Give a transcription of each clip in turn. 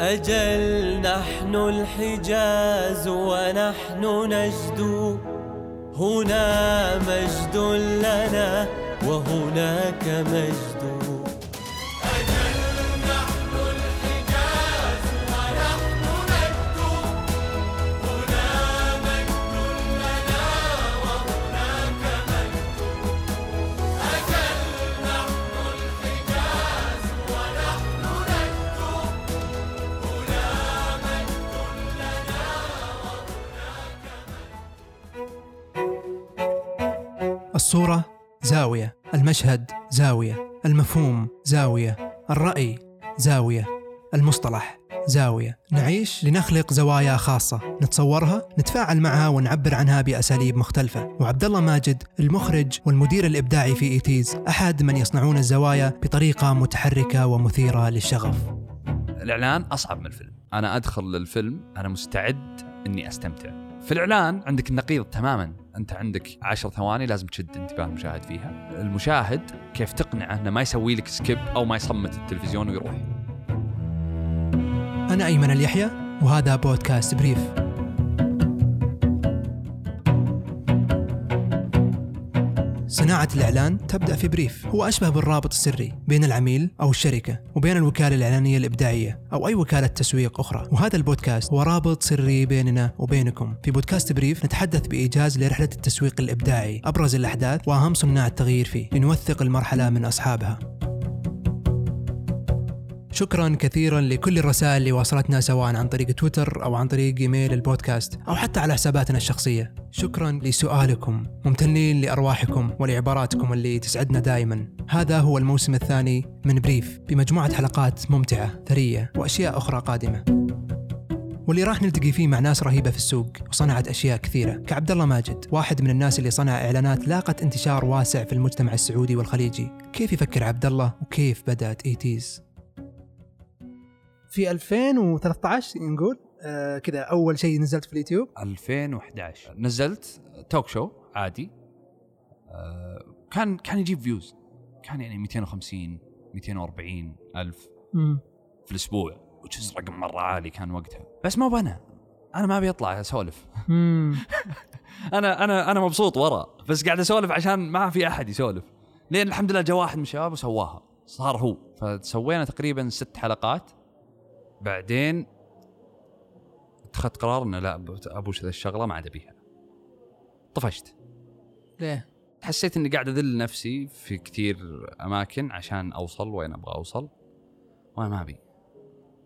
أجل نحن الحجاز ونحن نجد. هنا مجد لنا وهناك مجد. الصورة زاوية المشهد زاوية المفهوم زاوية الرأي زاوية المصطلح زاوية. نعيش لنخلق زوايا خاصة نتصورها نتفاعل معها ونعبر عنها بأساليب مختلفة. وعبد الله ماجد المخرج والمدير الإبداعي في إيتيز أحد من يصنعون الزوايا بطريقة متحركة ومثيرة للشغف. الإعلان أصعب من الفيلم. أنا أدخل للفيلم أنا مستعد إني أستمتع. في الإعلان عندك النقيض تماما. أنت عندك عشر ثواني لازم تشد انتباه المشاهد فيها. المشاهد كيف تقنعه إنه ما يسوي لك skip أو ما يصمت التلفزيون ويروح. أنا أيمن اليحيى وهذا بودكاست بريف. صناعة الإعلان تبدأ في بريف. هو أشبه بالرابط السري بين العميل أو الشركة وبين الوكالة الإعلانية الإبداعية أو أي وكالة تسويق أخرى. وهذا البودكاست هو رابط سري بيننا وبينكم. في بودكاست بريف نتحدث بإيجاز لرحلة التسويق الإبداعي أبرز الأحداث وأهم صناع التغيير فيه. لنوثق المرحلة من أصحابها. شكرا كثيرا لكل الرسائل اللي وصلتنا سواء عن طريق تويتر أو عن طريق email ال podcast أو حتى على حساباتنا الشخصية. شكرا لسؤالكم ممتنين لأرواحكم ولعباراتكم اللي تسعدنا دائما هذا هو الموسم الثاني من بريف بمجموعة حلقات ممتعة ثرية وأشياء أخرى قادمة. واللي راح نلتقي فيه مع ناس رهيبة في السوق وصنعت أشياء كثيرة كعبد الله ماجد واحد من الناس اللي صنع إعلانات لاقت انتشار واسع في المجتمع السعودي والخليجي. كيف يفكر عبد الله وكيف بدأت Eighties في 2013 نقول آه كذا أول شيء نزلت في اليوتيوب. 2011 نزلت talk show عادي. آه، كان كان يجيب views كان يعني 250 240 ألف في الأسبوع which is رقم مرة عالي كان وقتها. بس ما بنا أنا ما أبي أطلع أسولف. أنا أنا أنا مبسوط ورا. بس قاعد أسولف عشان ما في أحد يسولف. لين الحمد لله جاء واحد من الشباب وسواها. صار هو. فسوينا تقريبا ست حلقات. بعدين اتخذت قرار إنه لا أبوش ذا الشغلة ما عاد أبيها. طفشت. ليه؟ حسيت إني قاعد أذل نفسي في كثير أماكن عشان أوصل وين أبغى أوصل وأنا ما أبي.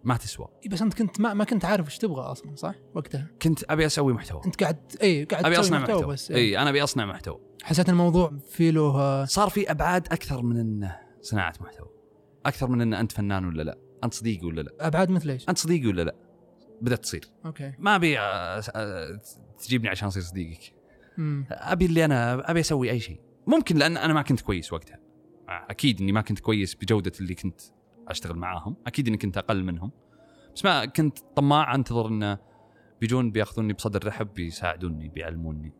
ما تسوى. بس أنت كنت ما, ما كنت عارف إيش تبغى أصلا صح؟ وقتها. كنت أبي أسوي محتوى. أنت قاعد إي قاعد أبي أصنع محتوى, بس إي. أنا أبي أصنع محتوى. حسيت الموضوع في له آه، صار في أبعاد أكثر من إنه صناعة محتوى. أكثر من إنه أنت فنان ولا لا. أنت صديقي ولا لا؟ أبعاد مثل إيش؟ أنت صديقي ولا لا؟ بدأت تصير. okay. ما أبي آه، آه، تجيبني عشان أصير صديقك. أبي اللي أنا أبي أسوي أي شيء. ممكن لأن أنا ما كنت كويس وقتها. أكيد إني ما كنت كويس بجودة اللي كنت أشتغل معاهم. أكيد إني كنت أقل منهم. بس ما كنت طماع أنتظر إنه بيجون بيأخذوني بصدر رحب بيساعدوني بيعلموني.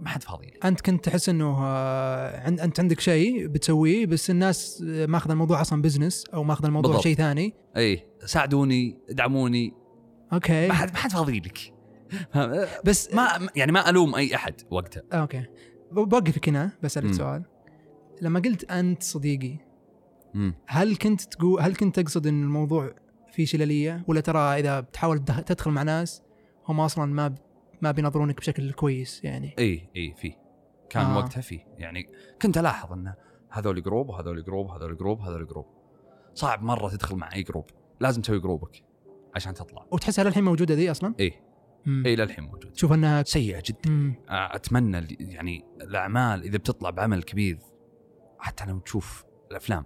ما حد فاضي. لي أنت كنت تحس إنه آه، عند أنت عندك شيء بتسويه بس الناس آه، ماخذ الموضوع أصلا business أو ماخذ الموضوع. شيء ثاني. اي ساعدوني ادعموني okay. ما حد ما حد فاضي لك. بس ما يعني ما ألوم أي أحد وقتها. okay. بوقفك هنا بسالك. سؤال. لما قلت أنت صديقي مم. هل كنت تقول هل كنت تقصد إن الموضوع فيه شلليه ولا ترى إذا بتحاول تدخ- تدخل مع ناس هم أصلا ما ما بينظرونك بشكل كويس يعني. إي إي في. كان آه. وقتها في. يعني كنت ألاحظ انه هذول group وهذول group وهذول group وهذول group صعب مرة تدخل مع أي group لازم تسوي group ك عشان تطلع. وتحسها للحين موجودة ذي أصلا؟ إي. إي للحين موجود تشوف إنها سيئة جدا. مم. أتمنى يعني الأعمال إذا بتطلع بعمل كبير حتى لو تشوف الأفلام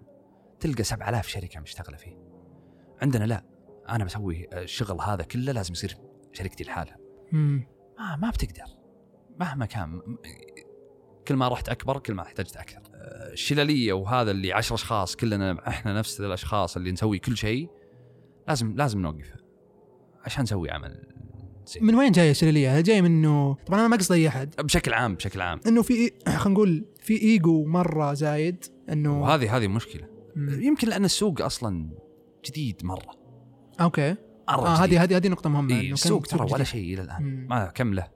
تلقى 7000 شركة مشتغلة فيه. عندنا لا. أنا بسوي الشغل هذا كله لازم يصير شركتي لحالها. ما ما بتقدر. مهما كان كل ما رحت أكبر كل ما احتجت أكثر. آه، الشلاليه وهذا اللي عشر أشخاص كلنا إحنا نفس الأشخاص اللي نسوي كل شيء لازم لازم نوقفه عشان نسوي عمل زين. من وين جاية الشلليه؟ هل جاية من إنه طبعا أنا ما قصدي أي أحد. بشكل عام بشكل عام. إنه في خلينا نقول في إيجو مرة زايد إنه وهذه هذه مشكلة. مم. يمكن لأن السوق أصلا جديد مرة. أوكي. مره جديد. هذه هذه هذه نقطة مهمة كان السوق ترى ولا. شيء إلى الآن. مم. ما كم له؟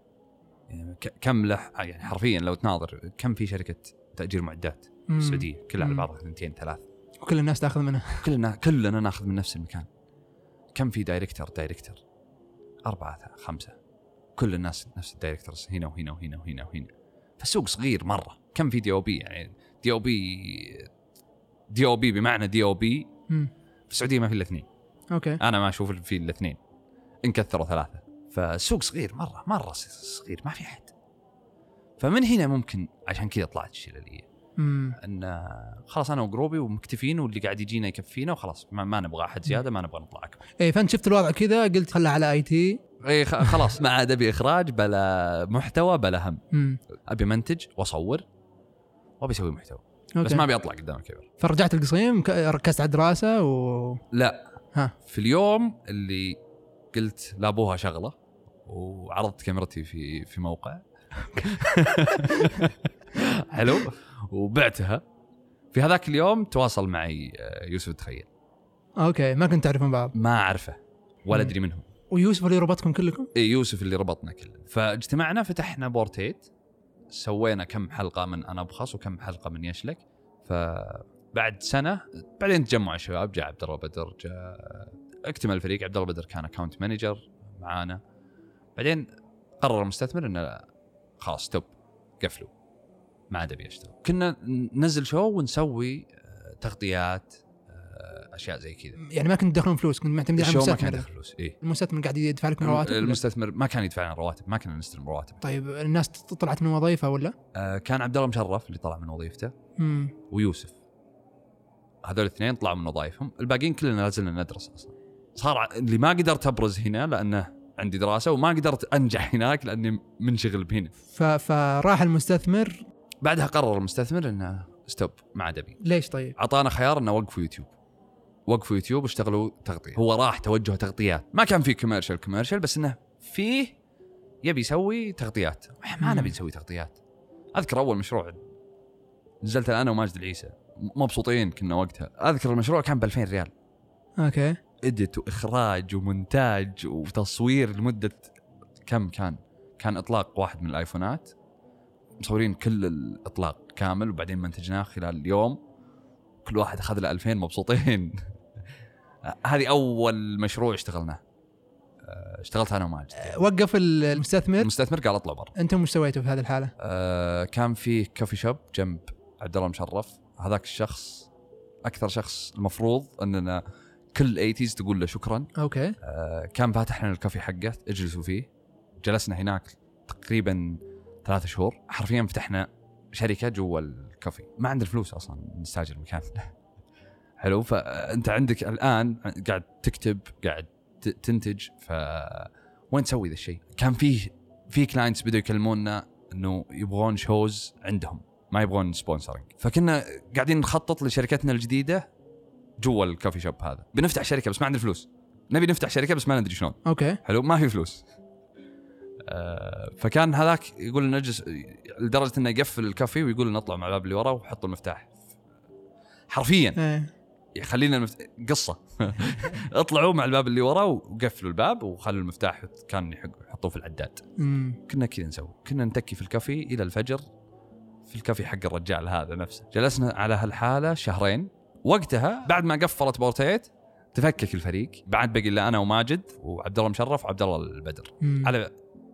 يعني كم له؟ يعني حرفيا لو تناظر كم في شركة تأجير معدات في. السعودية؟ كلها على. بعضها اثنتين ثلاث وكل الناس تاخذ منها. كلنا كلنا ناخذ من نفس المكان. كم في director؟ director. أربعة خمسة. كل الناس نفس ال directors هنا وهنا وهنا وهنا وهنا. فالسوق صغير مرة. كم في DOP؟ يعني DOP دي أو بي بمعنى دي أو بي. في السعودية ما في إلا اثنين. okay. أنا ما أشوف في إلا اثنين إن كثروا ثلاثة. فالسوق صغير مرة مرة صغير ما في أحد. فمن هنا ممكن عشان كذا طلعت الشلالية مم. أن خلاص أنا و group ي ومكتفين واللي قاعد يجينا يكفينا وخلاص. ما, ما نبغى أحد زيادة ما نبغى نطلع أكبر. إيه فأنت شفت الوضع كذا قلت خلها على IT. اي خلاص ما عاد أبي إخراج بلا محتوى بلا هم. مم. أبي منتج وأصور وأبي أسوي محتوى. okay. بس ما أبي أطلع قدام الكاميرا. فرجعت القصيم ركزت على الدراسة و لا. ها. في اليوم اللي قلت لابوها شغلة وعرضت كاميرتي في في موقع. حلو. وبعتها. في هذاك اليوم تواصل معي آه، يوسف تخيل. okay ما كنت تعرفون بعض. ما أعرفه ولا. أدري منهم. ويوسف اللي ربطكم كلكم؟ إيه يوسف اللي ربطنا كلنا. فاجتمعنا فتحنا بورتيت سوينا كم حلقة من أنا أبخص وكم حلقة من يشلك. فبعد سنة بعدين تجمع الشباب جاء عبد الله بدر جاء اكتمل الفريق عبد الله بدر كان account manager معانا. بعدين قرر المستثمر إنه خلاص stop قفلوا. ما عاد أبي أشتغل. كنا ننزل show ونسوي آه، تغطيات آه، أشياء زي كذا. يعني ما كنت تدخلون فلوس كنت معتمدين على الشو ما كان المستثمر له فلوس إيه. المستثمر قاعد يدفع لكم رواتب؟ المستثمر ما كان يدفع لنا رواتب ما كنا نستلم رواتب. طيب الناس طلعت من وظيفة ولا؟ آه، كان عبد الله مشرف اللي طلع من وظيفته. امم ويوسف. هذول الاثنين طلعوا من وظائفهم. الباقيين كلنا لازلنا ندرس أصلا. صار اللي ما قدرت أبرز هنا لأنه عندي دراسة وما قدرت أنجح هناك لأني منشغل بهنا. ف... فراح المستثمر؟ بعدها قرر المستثمر إنه stop ما عاد أبي. ليش طيب؟ أعطانا خيار إنه وقفوا يوتيوب. وقفوا يوتيوب واشتغلوا تغطية. هو راح توجه تغطيات. ما كان في commercial commercial بس إنه فيه يبي يسوي تغطيات. ما نبي نسوي تغطيات. أذكر أول مشروع نزلت أنا وماجد العيسى. مبسوطين كنا وقتها. أذكر المشروع كان ب 2000 ريال. okay. edit وإخراج ومونتاج وتصوير لمدة كم كان؟ كان إطلاق واحد من الآيفونات. مصورين كل الإطلاق كامل وبعدين منتجناه خلال اليوم. كل واحد أخذ له 2000 مبسوطين. هذه أول مشروع اشتغلناه. آه، اشتغلت أنا وماجد. وقف المستثمر؟ المستثمر قال اطلع برا أنتم وش سويتوا في هذه الحالة؟ آه، كان في كوفي شوب جنب عبد الله مشرف هذاك الشخص أكثر شخص المفروض أننا كل Eighties تقول له شكرا. okay. آه، كان فاتح لنا الكافي حقه اجلسوا فيه. جلسنا هناك تقريبا ثلاثة شهور. حرفيا فتحنا شركة جوا الكافي. ما عندنا فلوس أصلا نستاجر المكان. حلو فأنت عندك الآن قاعد تكتب قاعد تنتج ف وين تسوي ذا الشيء؟ كان فيه في clients بدوا يكلمونا إنه يبغون shows عندهم. ما يبغون sponsoring فكنا قاعدين نخطط لشركتنا الجديدة جوا الكافي شوب هذا. بنفتح شركة بس ما عندنا فلوس. نبي نفتح شركة بس ما ندري شلون. أوكي. حلو؟ ما في فلوس. آه، فكان هذاك يقول لنا نجلس لدرجة إنه يقفل الكافي ويقول لنا اطلعوا مع الباب اللي ورا وحطوا المفتاح. حرفيا. إيه. خلينا المفت... قصة. اطلعوا مع الباب اللي ورا وقفلوا الباب وخلوا المفتاح كان يحق- يحطوه في العداد. امم كنا كذا نسوي. كنا نتكي في الكافي إلى الفجر في الكافي حق الرجال هذا نفسه. جلسنا على هالحالة شهرين. وقتها بعد ما قفلت بورتيت تفكك الفريق. بعد بقي الا أنا وماجد وعبد الله مشرف وعبد الله البدر. مم. على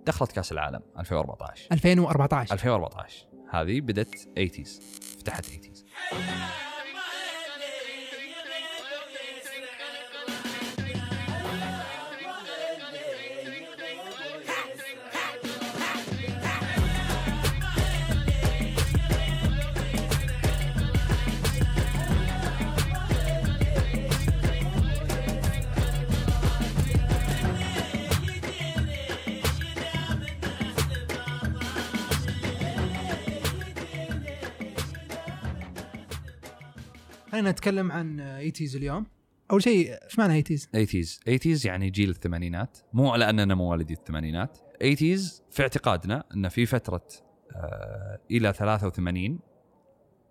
دخلت كأس العالم 2014 2014 2014 هذه بدت 80s فتحت 80s خلينا نتكلم عن Eighties اليوم. أول شيء إيش معنى Eighties؟ 80s 80s يعني جيل الثمانينات. مو على أننا مواليد الثمانينات. 80s في اعتقادنا ان في فترة آه إلى 83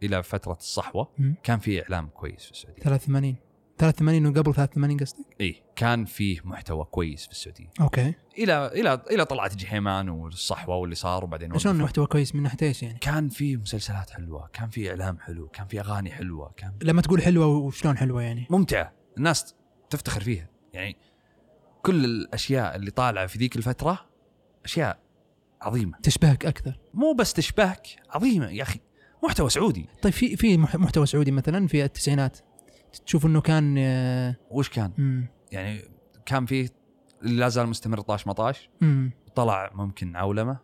إلى فترة الصحوة مم. كان في إعلام كويس في السعودية. 83 83 وقبل 83 قصدك؟ إي كان فيه محتوى كويس في السعودية. okay. إلى إلى إلى طلعت جحيمان والصحوة واللي صار وبعدين شلون. محتوى كويس من ناحية إيش يعني؟ كان فيه مسلسلات حلوة كان فيه إعلام حلو كان فيه أغاني حلوة كان لما تقول حلوة وشلون حلوة يعني؟ ممتعة. الناس تفتخر فيها. يعني كل الأشياء اللي طالعة في ذيك الفترة أشياء عظيمة. تشبهك أكثر. مو بس تشبهك عظيمة يا أخي. محتوى سعودي. طيب في في مح- محتوى سعودي مثلا في التسعينات؟ تشوف إنه كان آه، وش كان مم. يعني كان فيه لا زال مستمر طاش مطاش مم. طلع ممكن عولمة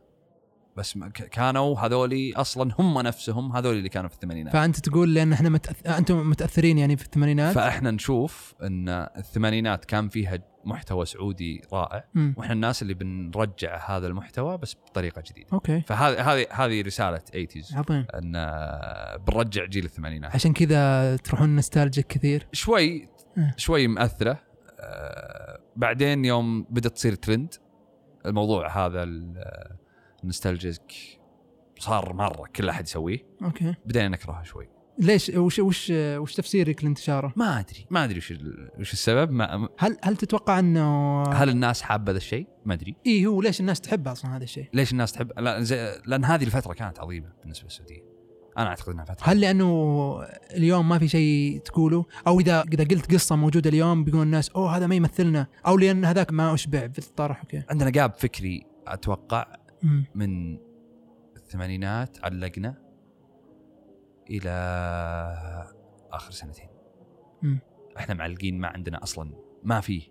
بس كانوا هذولي أصلا هم نفسهم هذول اللي كانوا في الثمانينات. فأنت تقول لأن إحنا متأث... أنتم متأثرين يعني في الثمانينات؟ فإحنا نشوف إن الثمانينات كان فيها محتوى سعودي رائع مم. وإحنا الناس اللي بنرجع هذا المحتوى بس بطريقة جديدة. okay. فهذه هذه هذه رسالة 80s عظيم. إن بنرجع جيل الثمانينات. عشان كذا تروحون nostalgic كثير. شوي أه. شوي مأثرة. آه، بعدين يوم بدأت تصير ترند الموضوع هذا ال nostalgic صار مرة كل أحد يسويه. okay. بدينا نكرهه شوي. ليش؟ وش وش وش تفسيرك لانتشاره؟ ما أدري. ما أدري وش وش السبب. ما هل هل تتوقع إنه هل الناس حابة ذا الشيء؟ ما أدري. اي هو ليش الناس تحب أصلا هذا الشيء؟ ليش الناس تحب؟ لا زي... لأن هذه الفترة كانت عظيمة بالنسبة للسعودية. أنا أعتقد إنها فترة هل لأنه اليوم ما في شيء تقوله؟ أو إذا إذا قلت قصة موجودة اليوم بيقول الناس أوه هذا ما يمثلنا. أو لأن هذاك ما أشبع في الطرح okay. عندنا gap فكري أتوقع. مم. من الثمانينات علقنا إلى آخر سنتين. مم. إحنا معلقين ما عندنا أصلا ما في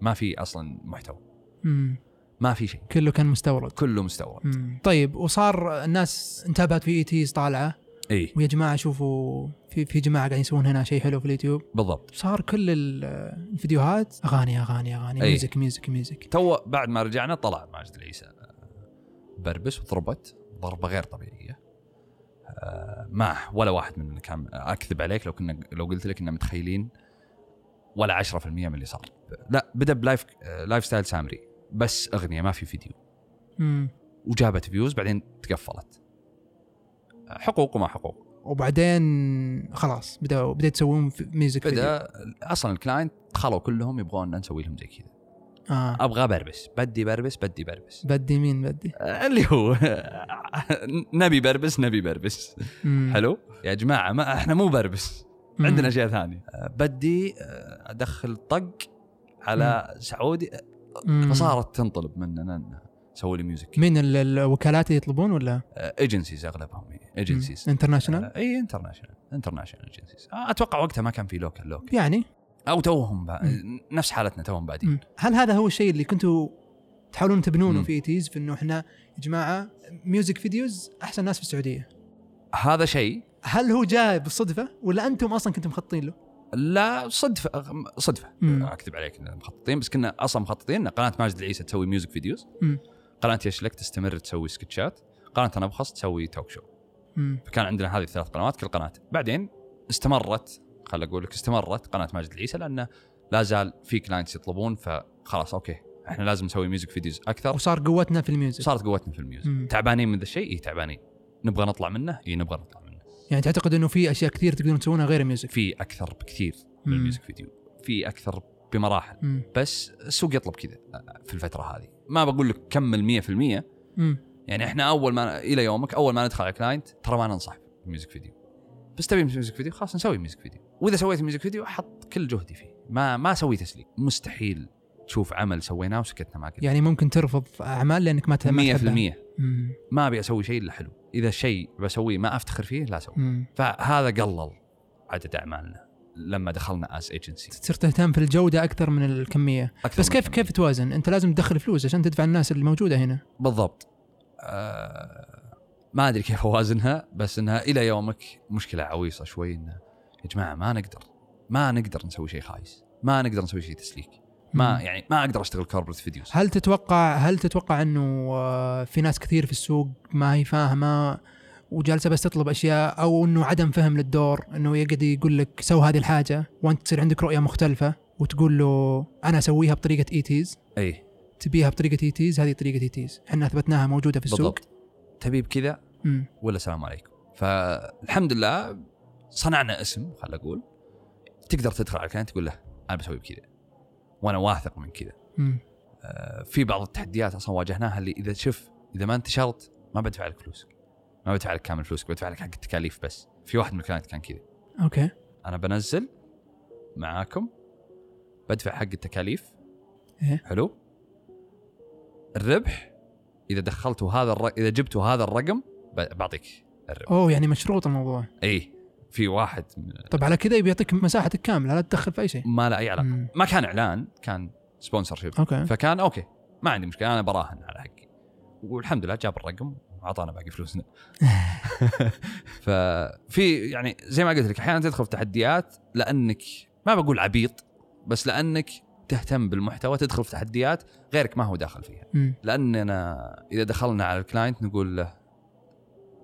ما في أصلا محتوى. مم. ما في شيء. كله كان مستورد. كله مستورد. مم. طيب وصار الناس انتبهت في 8ies طالعة؟ إي. ويا جماعة شوفوا في في جماعة قاعدين يسوون هنا شيء حلو في اليوتيوب. بالضبط. صار كل ال- الفيديوهات أغاني أغاني أغاني أي. music music music تو بعد ما رجعنا طلع ماجد العيسى. بربس وضربت ضربة غير طبيعية. آه، ما ولا واحد مننا كان أكذب عليك لو كنا لو قلت لك إننا متخيلين ولا 10% من اللي صار. لا بدأ ب live آه، live style سامري بس أغنية ما في فيديو. مم. وجابت views بعدين تقفلت. حقوق وما حقوق. وبعدين خلاص بدأوا بدأت تسوون music video. بدا أصلا ال client خلوا كلهم يبغون نسوي لهم زي كذا. آه. أبغى بربس بدي بربس بدي بربس بدي مين بدي؟ آه، اللي هو نبي بربس نبي بربس مم. حلو؟ يا جماعة ما إحنا مو بربس مم. عندنا أشياء ثانية. آه، بدي آه، أدخل طق على سعودي. مم. فصارت تنطلب مننا سوي لي music مين ال- الوكالات اللي يطلبون ولا؟ agencies أغلبهم agencies international اي international international agencies أتوقع وقتها ما كان في local local يعني؟ أو توهم. مم. نفس حالتنا توهم بعدين مم. هل هذا هو الشيء اللي كنتوا تحاولون تبنونه مم. في 8ies في إنه إحنا يا جماعة music videos أحسن ناس في السعودية هذا شيء هل هو جاء بالصدفة ولا أنتم أصلا كنتم مخططين له؟ لا صدفة صدفة مم. أكذب عليك إننا مخططين بس كنا أصلا مخططين إن قناة ماجد العيسى تسوي music videos مم. قناة يشلك تستمر تسوي سكتشات قناة أنا بخص تسوي talk show مم. فكان عندنا هذه الثلاث قنوات كل قناة بعدين استمرت خل أقول لك استمرت قناة ماجد العيسى لأن لا زال في clients يطلبون فخلاص okay إحنا لازم نسوي music videos أكثر. وصار قوتنا في ال music. صارت قوتنا في ال music. مم. تعبانين من ذا الشيء؟ إي تعبانين. نبغى نطلع منه؟ إي نبغى نطلع منه. يعني تعتقد إنه في أشياء كثير تقدرون تسوونها غير ال music؟ في أكثر بكثير من. ال music video. في أكثر بمراحل. مم. بس السوق يطلب كذا في الفترة هذه. ما بقول لك كمل 100% مم. يعني إحنا أول ما إلى يومك أول ما ندخل على client ترى ما ننصح ب music video. بس تبي music video خلاص نسوي music video وإذا سويت music video أحط كل جهدي فيه. ما ما أسوي تسليك مستحيل تشوف عمل سويناه وسكتنا ما قلنا يعني ممكن ترفض أعمال لأنك ما 100% تحبها. مم. ما أبي أسوي شيء إلا حلو. إذا شيء بسويه ما أفتخر فيه لا اسويه. فهذا قلل عدد أعمالنا لما دخلنا as agency تصير تهتم في الجودة أكثر من الكمية. بس كيف كيف توازن؟ أنت لازم تدخل فلوس عشان تدفع الناس اللي موجودة هنا. بالضبط. آه ما أدري كيف أوازنها بس إنها إلى يومك مشكلة عويصة شوي انه يا جماعة ما نقدر ما نقدر نسوي شيء خايس. ما نقدر نسوي شيء تسليك. ما. يعني ما أقدر أشتغل corporate videos هل تتوقع هل تتوقع إنه آه، في ناس كثير في السوق ما هي فاهمة وجالسة بس تطلب أشياء أو إنه عدم فهم للدور إنه يقعد يقول لك سو هذه الحاجة وأنت تصير عندك رؤية مختلفة وتقول له أنا أسويها بطريقة 8ies إي. تبيها بطريقة 8ies هذه طريقة 8ies إحنا أثبتناها موجودة في السوق. بالضبط. تبي بكذا. ولا سلام عليكم. فالحمد لله صنعنا اسم خل أقول. تقدر تدخل على ال client تقول له أنا بسوي بكذا. وأنا واثق من كذا. آه، في بعض التحديات أصلا واجهناها اللي إذا شوف إذا ما انتشرت ما بدفع لك فلوسك. ما بدفع لك كامل فلوسك بدفع لك حق التكاليف بس. في واحد من ال client كان كذا. okay. أنا بنزل معاكم بدفع حق التكاليف. إيه. حلو. الربح إذا دخلتوا هذا الر... إذا جبتوا هذا الرقم بعطيك الربح. أوه يعني مشروط الموضوع. اي في واحد طب على كذا يبي يعطيك مساحتك كاملة لا تدخل في أي شيء. ما له اي علاقه مم. ما كان إعلان كان sponsorship okay. فكان okay ما عندي مشكلة أنا براهن على حقي. والحمد لله جاب الرقم وأعطانا باقي فلوسنا. ففي يعني زي ما قلت لك أحيانا تدخل في تحديات لأنك ما بقول عبيط بس لأنك تهتم بالمحتوى تدخل في تحديات غيرك ما هو داخل فيها. مم. لأننا إذا دخلنا على ال client نقول له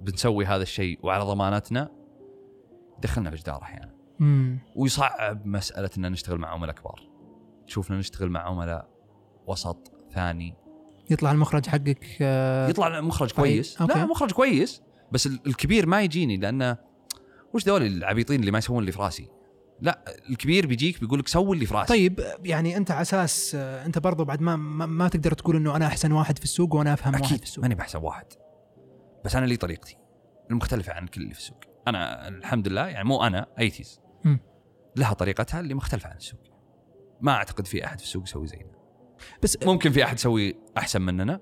بنسوي هذا الشيء وعلى ضمانتنا دخلنا في جدار أحيانا. ويصعب مسألة ان نشتغل مع عملاء كبار. تشوفنا نشتغل مع عملاء وسط ثاني. يطلع المخرج حقك آه، يطلع مخرج طيب، كويس. okay. لا مخرج كويس بس ال- الكبير ما يجيني لأنه وش ذول العبيطين اللي ما يسوون اللي في راسي؟ لا الكبير بيجيك بيقول لك سوي اللي في راسي. طيب يعني أنت على أساس آه، أنت برضو بعد ما ما, ما تقدر تقول إنه أنا أحسن واحد في السوق وأنا أفهم واحد في السوق. ماني بحسب واحد. بس أنا لي طريقتي المختلفة عن كل اللي في السوق. أنا الحمد لله يعني مو أنا 8IES. لها طريقتها اللي مختلفة عن السوق. ما أعتقد في أحد في السوق يسوي زينا. بس ممكن في أحد يسوي أحسن مننا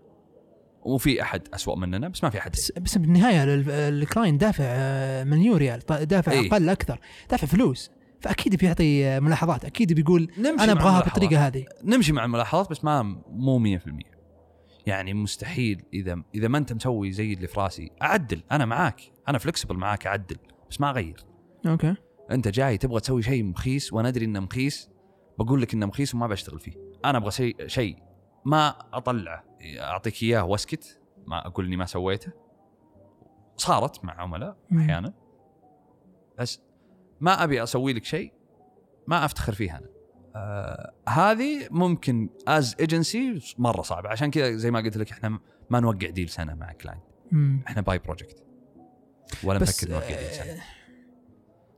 وفي أحد أسوأ مننا بس ما في أحد بس, بس بالنهاية ال- ال client دافع آه، مليون ريال دافع إيه. أقل أكثر دافع فلوس. فأكيد بيعطي آه، ملاحظات أكيد بيقول أنا أبغاها. بالطريقة هذه. نمشي مع الملاحظات بس ما مو 100% يعني مستحيل إذا إذا ما أنت مسوي زي اللي في راسي أعدل أنا معاك أنا flexible معاك أعدل بس ما أغير. okay. أنت جاي تبغى تسوي شيء مخيس وأنا أدري إنه مخيس بقول لك إنه مخيس وما بشتغل فيه. أنا أبغى شيء شيء ما أطلعه أعطيك إياه واسكت ما أقول إني ما سويته. صارت مع عملاء. أحيانا. بس ما أبي أسوي لك شيء ما أفتخر فيه أنا. آه هذه ممكن as agency مرة صعبة. عشان كذا زي ما قلت لك إحنا ما نوقع deal سنة مع client. إحنا by project ولا نفكر نوقع deal سنة. آه،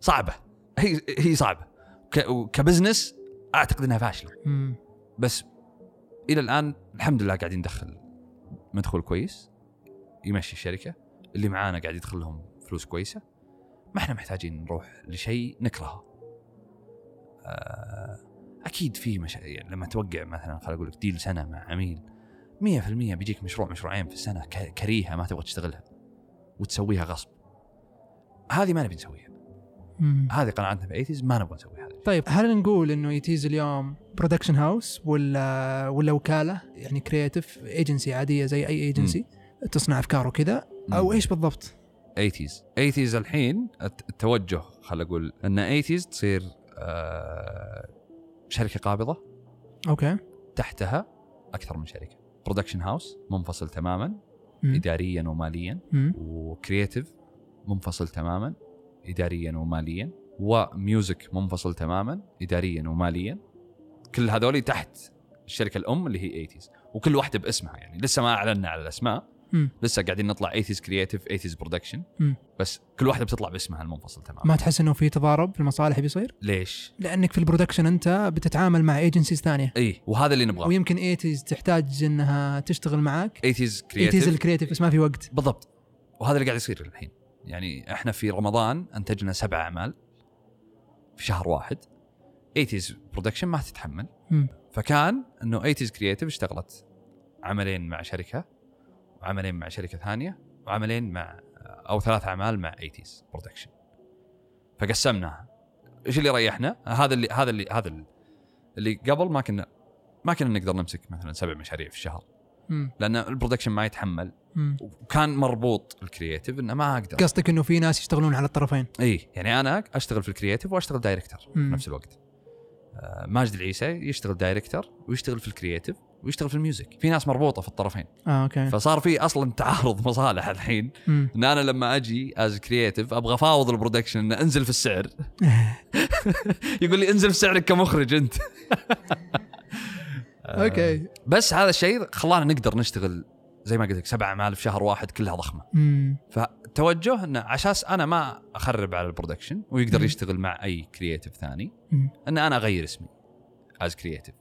صعبة. هي هي صعبة. ك business أعتقد إنها فاشلة. مم. بس إلى الآن الحمد لله قاعدين ندخل مدخول كويس. يمشي الشركة. اللي معانا قاعد يدخل لهم فلوس كويسة. ما إحنا محتاجين نروح لشيء نكرهه. آه، أكيد في مش... يعني لما توقع مثلا خليني أقول لك deal سنة مع عميل 100% بيجيك مشروع مشروعين في السنة ك- كريهة ما تبغى تشتغلها وتسويها غصب. هذه ما نبي نسويها. هذه قناعتنا في 80 ما نبغى نسوي هذه طيب هل نقول إنه 8IES اليوم production house ولا ولا وكالة؟ يعني creative agency عادية زي أي ايجنسي تصنع أفكار وكذا؟ أو. إيش بالضبط؟ 80 80 الحين الت- التوجه خل أقول إن 80 تصير آه شركة قابضة. okay. تحتها أكثر من شركة. production house منفصل تماما مم. اداريا وماليا. و creative منفصل تماما اداريا وماليا. و music منفصل تماما اداريا وماليا. كل هذول تحت الشركة الأم اللي هي 80 وكل واحدة باسمها يعني لسه ما أعلنا على الأسماء. مم. لسه قاعدين نطلع 80 creative 80 production. بس كل واحدة بتطلع باسمها المنفصل تماما. ما تحس إنه في تضارب في المصالح بيصير؟ ليش؟ لأنك في ال production أنت بتتعامل مع agencies ثانية. إي وهذا اللي نبغاه. ويمكن 8IES تحتاج إنها تشتغل معاك. 80 8IES creative ال creative بس ما في وقت. بالضبط. وهذا اللي قاعد يصير الحين. يعني إحنا في رمضان أنتجنا سبع أعمال في شهر واحد. 80 production ما تتحمل. مم. فكان إنه 80 creative اشتغلت عملين مع شركة. وعملين مع شركة ثانية وعملين مع أو ثلاث أعمال مع 80 production فقسمناها إيش اللي ريحنا؟ هذا اللي هذا اللي هذا اللي- اللي قبل ما كنا ما كنا نقدر نمسك مثلا سبع مشاريع في الشهر مم. لأن ال production ما يتحمل مم. وكان مربوط ال creative إنه ما أقدر قصدك إنه في ناس يشتغلون على الطرفين اي يعني أنا أشتغل في ال creative وأشتغل director في. نفس الوقت ماجد العيسى يشتغل director ويشتغل في ال creative ويشتغل في ال music في ناس مربوطة في الطرفين. آه okay. فصار في أصلا تعارض مصالح الحين. مم. إن أنا لما أجي as creative أبغى أفاوض ال production انه أنزل في السعر. يقول لي انزل في سعرك كمخرج أنت. okay. بس هذا الشيء خلانا نقدر نشتغل زي ما قلت لك سبع اعمال في شهر واحد كلها ضخمة. امم فالتوجه إنه عشان أنا ما أخرب على ال production ويقدر مم. يشتغل مع أي creative ثاني مم. إن أنا أغير اسمي as creative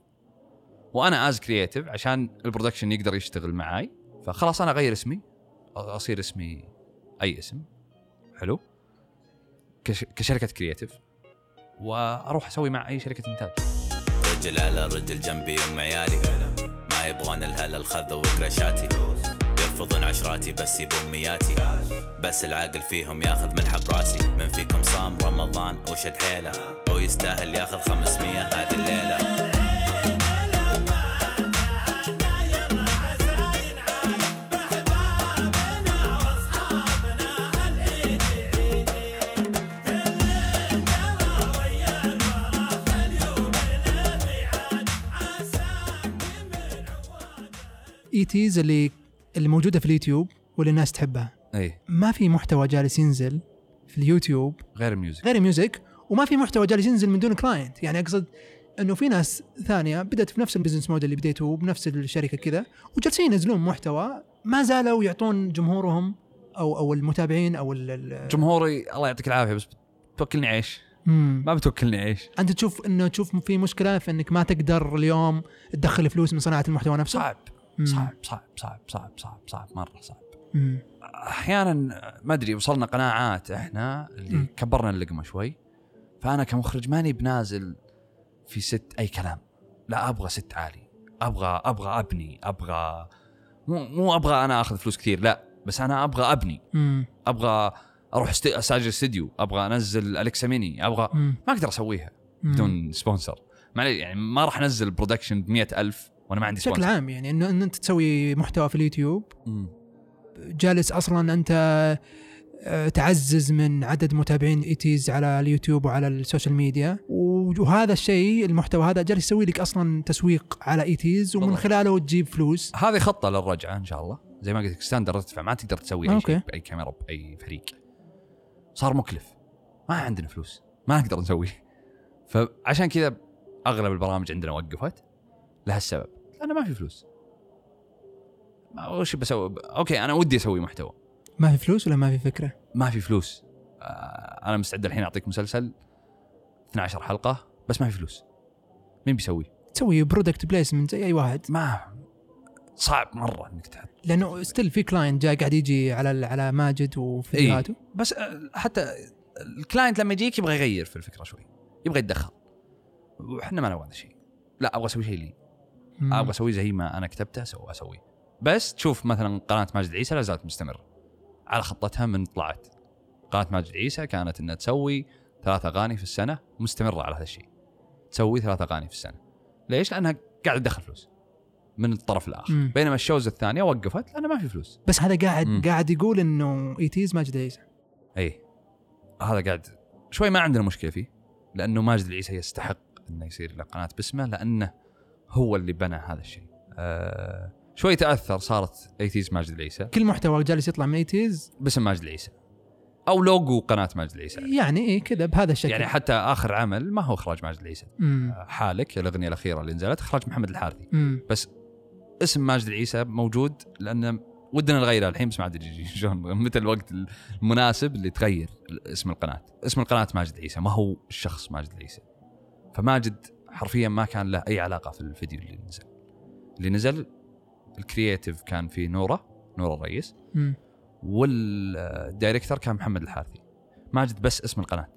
وأنا as creative عشان ال production يقدر يشتغل معاي فخلاص أنا أغير اسمي أصير اسمي أي اسم. حلو؟ كش... كشركة creative وأروح أسوي مع أي شركة إنتاج. رجل على رجل جنبي ام عيالي يبغون الهلا الخذ وقرشاتي يرفضون عشراتي بس يبون مياتي. بس العاقل فيهم ياخذ ملحق براسي من فيكم صام رمضان وشد حيله ويستاهل ياخذ 500 هذه الليلة. 8IES اللي اللي موجوده في اليوتيوب واللي الناس تحبها. أي. ما في محتوى جالس ينزل في اليوتيوب غير ال music. غير music وما في محتوى جالس ينزل من دون client يعني أقصد إنه في ناس ثانية بدأت في نفس ال business model اللي بديته بنفس الشركة كذا وجالسين ينزلون محتوى ما زالوا يعطون جمهورهم أو أو المتابعين أو جمهوري الله يعطيك العافية بس بتوكلني عيش. مم. ما بتوكلني عيش. أنت تشوف إنه تشوف في مشكلة في إنك ما تقدر اليوم تدخل فلوس من صناعة المحتوى نفسه؟ صعب. صعب صعب صعب صعب صعب صعب مرة صعب. أحيانا ما أدري وصلنا قناعات إحنا اللي مم. كبرنا اللقمه شوي. فأنا كمخرج ماني بنازل في set أي كلام. لا أبغى set عالي. أبغى أبغى أبني. أبغى مو مو أبغى أنا آخذ فلوس كثير لا. بس أنا أبغى أبني. مم. أبغى أروح است- استأجر استديو. أبغى أنزل Alexa Mini. أبغى مم. ما أقدر أسويها. بدون sponsor. معلي يعني ما راح أنزل production ب ألف. وأنا ما عندي بشكل عام يعني إنه إن أنت تسوي محتوى في اليوتيوب. جالس أصلا أنت آه، تعزز من عدد متابعين 8IES على اليوتيوب وعلى ال social media. وهذا الشيء المحتوى هذا جالس يسوي لك أصلا تسويق على 8IES ومن. خلاله تجيب فلوس. هذه خطة للرجعة إن شاء الله. زي ما قلت لك standard ارتفع ما تقدر تسوي أي. شيء بأي كاميرا بأي فريق. صار مكلف. ما عندنا فلوس. ما نقدر نسويه فعشان كذا أغلب البرامج عندنا وقفت. لهالسبب. لأنه ما في فلوس. ما وش بسوي؟ okay أنا ودي أسوي محتوى. ما في فلوس ولا ما في فكرة؟ ما في فلوس. آه، أنا مستعد الحين أعطيك مسلسل 12 حلقة بس ما في فلوس. مين بيسوي؟ تسوي product placement زي أي واحد. ما صعب مرة إنك تحط. لأنه still في client جاي قاعد يجي على على ماجد وفيديوهاته. بس آه، حتى ال client لما يجيك يبغى يغير في الفكرة شوي يبغى يتدخل. وإحنا ما نبغى هذا الشيء. لا أبغى أسوي شيء لي. أبغى أسوي زي ما أنا كتبته أسوي. اسويه بس تشوف مثلا قناة ماجد عيسى لا زالت مستمرة. على خطتها من طلعت. قناة ماجد عيسى كانت إنها تسوي ثلاث أغاني في السنة مستمرة على هذا الشيء. تسوي ثلاث أغاني في السنة. ليش؟ لأنها قاعدة تدخل فلوس. من الطرف الآخر. مم. بينما ال shows الثانية وقفت لأنه ما في فلوس. بس هذا قاعد مم. قاعد يقول إنه ايتيز ماجد عيسى. إي. هذا قاعد شوي ما عندنا مشكلة فيه. لأنه ماجد العيسى يستحق إنه يصير له قناة باسمه لأنه هو اللي بنى هذا الشيء. آه شوي تأثر صارت ايتيز ماجد العيسى. كل محتوى جالس يطلع من ايتيز باسم ماجد العيسى. أو لوجو قناة ماجد العيسى. يعني إيه كذا بهذا الشكل. يعني حتى آخر عمل ما هو إخراج ماجد العيسى. آه، حالك الأغنية الأخيرة اللي نزلت إخراج محمد الحارثي. بس اسم ماجد العيسى موجود لأن ودنا نغيره الحين بس ما ادري شلون؟ متى الوقت المناسب اللي تغير اسم القناة. اسم القناة ماجد عيسى ما هو الشخص ماجد العيسى. فماجد حرفيا ما كان له أي علاقة في الفيديو اللي نزل. اللي نزل الكرييتيف كان فيه نوره نوره الرئيس. مم. وال director كان محمد الحارثي. ماجد بس اسم القناة.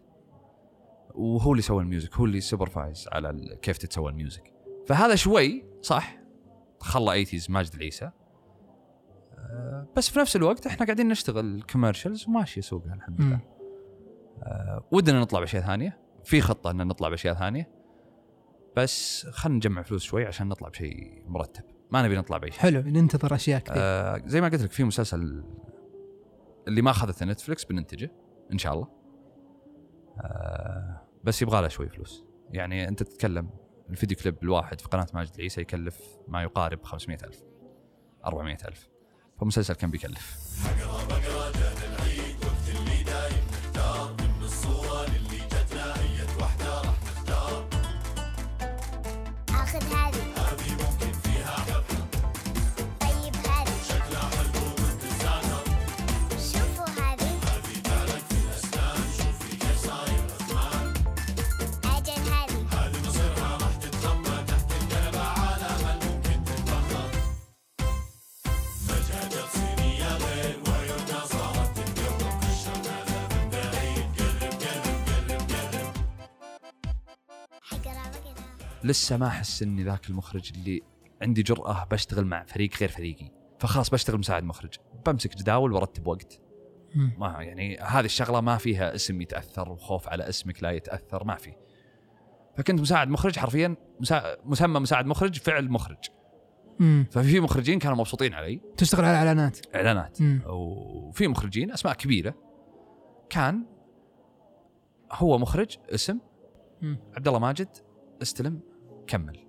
وهو اللي سوى ال music هو اللي supervise على كيف تتسوى ال music. فهذا شوي صح خلى ايتيز ماجد العيسى. آه، بس في نفس الوقت إحنا قاعدين نشتغل commercials وماشيه سوقها الحمد لله. آه، ودنا نطلع بأشياء ثانية. في خطة إن نطلع بأشياء ثانية. بس خلينا نجمع فلوس شوي عشان نطلع بشيء مرتب. ما نبي نطلع باي شيء حلو ننتظر أشياء كثير. آه زي ما قلت لك في مسلسل اللي ما أخذته نتفلكس بننتجه إن شاء الله. آه بس يبغى له شوي فلوس. يعني أنت تتكلم ال video clip الواحد في قناة ماجد العيسى يكلف ما يقارب 500 ألف 400 ألف. فمسلسل كم بيكلف. لسه ما أحس إني ذاك المخرج اللي عندي جرأة بشتغل مع فريق غير فريقي. فخلاص بشتغل مساعد مخرج. بمسك جداول وأرتب وقت. ما يعني هذه الشغلة ما فيها اسم يتأثر وخوف على اسمك لا يتأثر ما في. فكنت مساعد مخرج حرفيا مسا... مسمى مساعد مخرج فعل مخرج. مم. ففي مخرجين كانوا مبسوطين علي. تشتغل على إعلانات. إعلانات. مم. وفي مخرجين أسماء كبيرة. كان هو مخرج اسم مم. عبد الله ماجد استلم كمل.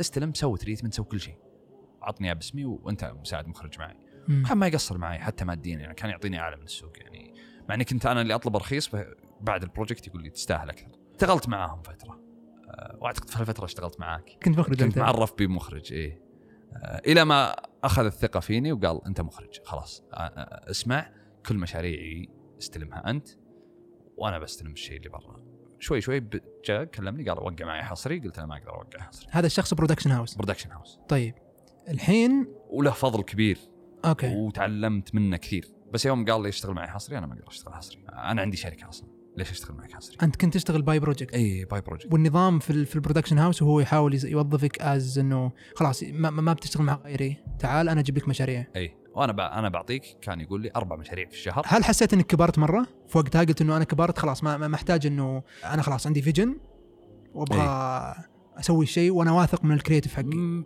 استلم سوي treatment سوي كل شيء. عطني إياه باسمي وأنت مساعد مخرج معي. كان ما يقصر معي حتى ماديا يعني كان يعطيني أعلى من السوق يعني. مع إني كنت أنا اللي أطلب رخيص بعد ال project يقول لي تستاهل أكثر. اشتغلت معاهم فترة. أه، وأعتقد في الفترة اشتغلت معاك. كنت مخرج كنت. معرف بمخرج إيه. أه، إلى ما أخذ الثقة فيني وقال أنت مخرج. خلاص. أه، اسمع كل مشاريعي استلمها أنت وأنا بستلم الشيء اللي برا. شوي شوي جاء كلمني قال وقع معي حصري قلت أنا ما أقدر أوقع حصري. هذا الشخص برودكشن هاوس برودكشن هاوس طيب الحين وله فضل كبير. okay. وتعلمت منه كثير. بس يوم قال لي اشتغل معي حصري أنا ما أقدر أشتغل حصري. أنا عندي شركة أصلا. ليش أشتغل معك حصري؟ أنت كنت تشتغل by project اي by project والنظام في في ال production house وهو يحاول يوظفك as إنه خلاص ما, ما ما بتشتغل مع غيري. تعال أنا أجيب لك مشاريع. اي وأنا أنا بعطيك كان يقول لي أربع مشاريع في الشهر. هل حسيت إنك كبرت مرة؟ في وقتها قلت إنه أنا كبرت خلاص ما محتاج إنه أنا خلاص عندي vision وأبغى أسوي شيء وأنا واثق من ال creative حقي.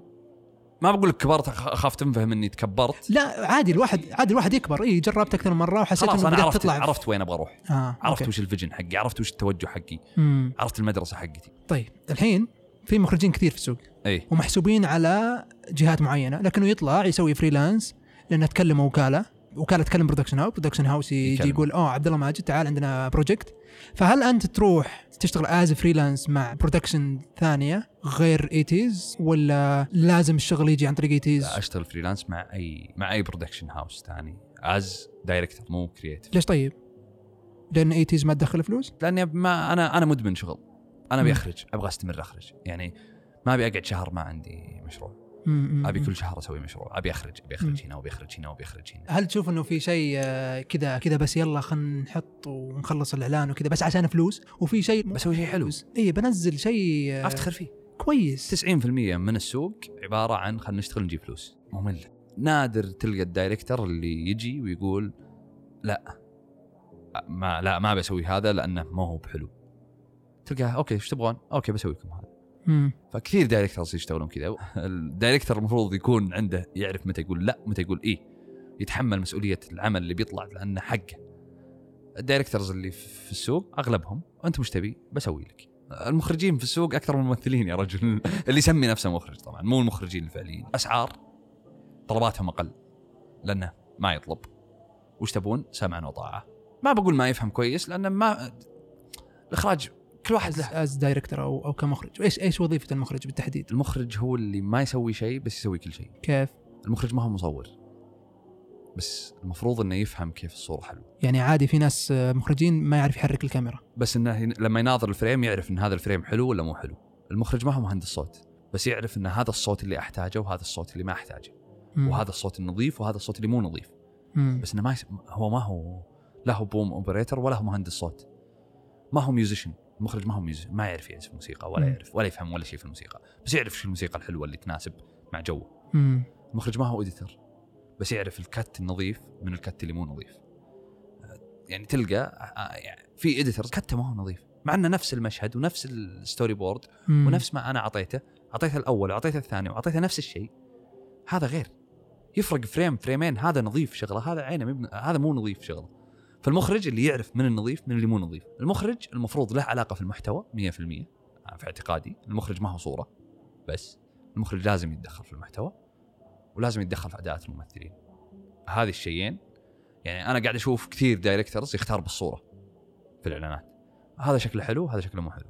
ما بقول لك كبرت أخاف تنفهم إني تكبرت. لا عادي الواحد عادي الواحد يكبر. اي جربت أكثر من مرة وحسيت خلاص إنه أنا عرفت تطلع. عرفت وين أبغى أروح. آه عرفت okay. وش ال vision حقي عرفت وش التوجه حقي. مم. عرفت المدرسة حقتي. طيب الحين في مخرجين كثير في السوق. اي ومحسوبين على جهات معينة لكنه يطلع يسوي freelance لأنه تكلم وكالة وكالة تكلم production house production house يجي. يقول أوه عبد الله ماجد تعال عندنا project فهل أنت تروح تشتغل as freelance مع production ثانية غير ايتيز ولا لازم الشغل يجي عن طريق ايتيز أشتغل freelance مع أي مع أي production house ثاني as director مو creative ليش طيب؟ لأن ايتيز ما تدخل فلوس؟ لأني ما أنا أنا مدمن شغل أنا. أبي أخرج أبغى أستمر أخرج يعني ما أبي أقعد شهر ما عندي مشروع. أبي كل شهر أسوي مشروع. أبي أخرج أبي أخرج هنا وأبي أخرج هنا وأبي أخرج هنا. هل تشوف إنه في شيء آه، كذا كذا بس يلا خلينا نحط ونخلص الإعلان وكذا بس عشان فلوس؟ وفي شيء بسوي شيء حلو. اي بنزل شيء آه، أفتخر فيه. كويس. 90% من السوق عبارة عن خلينا نشتغل نجيب فلوس. ممل نادر تلقى الدايركتر اللي يجي ويقول لا ما لا ما بسوي هذا لأنه ما هو بحلو. تلقاه okay إيش تبغون؟ okay بسوي لكم هذا. فكثير directors يشتغلون كذا. ال director المفروض يكون عنده يعرف متى يقول لا متى يقول إيه. يتحمل مسؤولية العمل اللي بيطلع لأنه حقه. ال directors اللي في السوق أغلبهم أنت مش تبي بسوي لك. المخرجين في السوق أكثر من الممثلين يا رجل. اللي يسمي نفسه مخرج طبعا مو المخرجين الفعليين. أسعار طلباتهم أقل لأنه ما يطلب. وش تبون؟ سمعا وطاعة. ما بقول ما يفهم كويس لأنه ما الإخراج كل واحد له. as director أو أو كمخرج. إيش إيش وظيفة المخرج بالتحديد؟ المخرج هو اللي ما يسوي شيء بس يسوي كل شيء. كيف؟ المخرج ما هو مصور. بس المفروض إنه يفهم كيف الصورة حلوة. يعني عادي في ناس آه، مخرجين ما يعرف يحرك الكاميرا. بس إنه لما يناظر ال frame يعرف إن هذا ال frame حلو ولا مو حلو. المخرج ما هو مهندس صوت. بس يعرف إن هذا الصوت اللي أحتاجه وهذا الصوت اللي ما أحتاجه. مم. وهذا الصوت النظيف وهذا الصوت اللي مو نظيف. مم. بس إنه ما يس... هو ما هو لا هو boom operator ولا هو مهندس صوت. ما هو musician المخرج ما هو musician ما يعرف يعزف موسيقى ولا مم. يعرف ولا يفهم ولا شيء في الموسيقى بس يعرف شو الموسيقى الحلوة اللي تناسب مع جوه مم. المخرج ما هو editor بس يعرف ال cut النظيف من ال cut اللي مو نظيف آه، يعني تلقى آه، يعني في editors cut ه ما هو نظيف مع إنه نفس المشهد ونفس ال storyboard مم. ونفس ما أنا أعطيته أعطيته الأول وأعطيته الثاني وأعطيته نفس الشيء هذا غير يفرق frame فريمين هذا نظيف شغلة هذا عينه مبن... هذا مو نظيف شغلة فالمخرج اللي يعرف من النظيف من اللي مو نظيف. المخرج المفروض له علاقة في المحتوى 100% في اعتقادي. المخرج ما هو صورة بس المخرج لازم يتدخل في المحتوى ولازم يتدخل في اداءات الممثلين. هذه الشيئين يعني أنا قاعد أشوف كثير directors يختار بالصورة في الإعلانات. هذا شكله حلو هذا شكله مو حلو.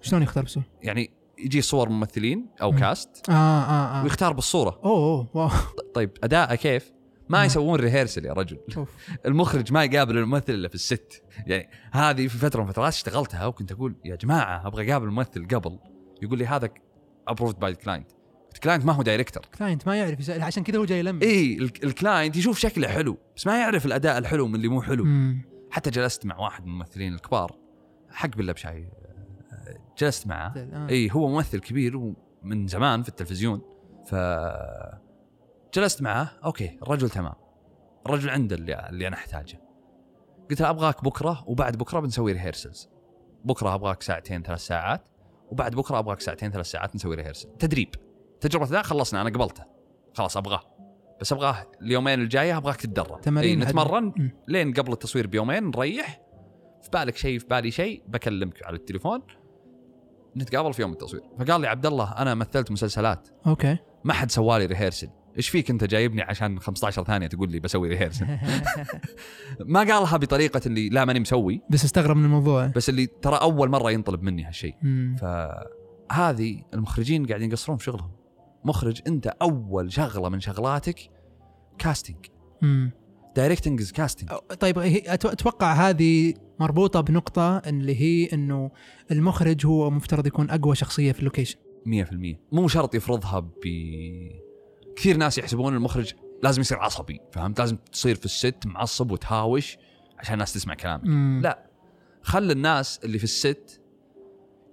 شلون يختار بسوي؟ يعني يجي صور ممثلين أو مم. cast آه آه آه. ويختار بالصورة. أوه أوه wow. طيب أداءه كيف؟ ما مم. يسوون rehearsal يا رجل. المخرج ما يقابل الممثل إلا في ال set. يعني هذه في فترة من فترات اشتغلتها وكنت أقول يا جماعة أبغى أقابل الممثل قبل. يقول لي هذا approved by client ال client ما هو director client ما يعرف يسأل عشان كذا هو جاي يلمس. اي ال- ال client يشوف شكله حلو بس ما يعرف الأداء الحلو من اللي مو حلو. مم. حتى جلست مع واحد من الممثلين الكبار حق بالله بشاي جلست معاه آه. اي هو ممثل كبير ومن زمان في التلفزيون. ف جلست معاه okay الرجل تمام. الرجل عنده اللي, اللي أنا أحتاجه. قلت له أبغاك بكرة وبعد بكرة بنسوي rehearsals بكرة أبغاك ساعتين ثلاث ساعات وبعد بكرة أبغاك ساعتين ثلاث ساعات نسوي rehearsal تدريب. تجربة ذا خلصنا أنا قبلته. خلاص أبغاه. بس أبغاه اليومين الجاية أبغاك تتدرب. تمارين إيه نتمرن. لين قبل التصوير بيومين نريح. في بالك شيء في بالي شيء بكلمك على التليفون. نتقابل في يوم التصوير. فقال لي عبد الله أنا مثلت مسلسلات. okay. ما حد سوالي rehearsal إيش فيك أنت جايبني عشان 15 ثانية تقول لي بسوي rehearsal ما قالها بطريقة اللي لا ماني مسوي. بس استغرب من الموضوع. بس اللي ترى أول مرة ينطلب مني هالشيء. فهذه المخرجين قاعدين يقصرون في شغلهم. مخرج أنت أول شغلة من شغلاتك casting. directing is casting طيب أتوقع هذه مربوطة بنقطة اللي هي إنه المخرج هو مفترض يكون أقوى شخصية في ال location. 100% مو شرط يفرضها ب كثير ناس يحسبون المخرج لازم يصير عصبي فهمت؟ لازم تصير في ال set معصب وتهاوش عشان الناس تسمع كلامك. مم. لا خل الناس اللي في ال set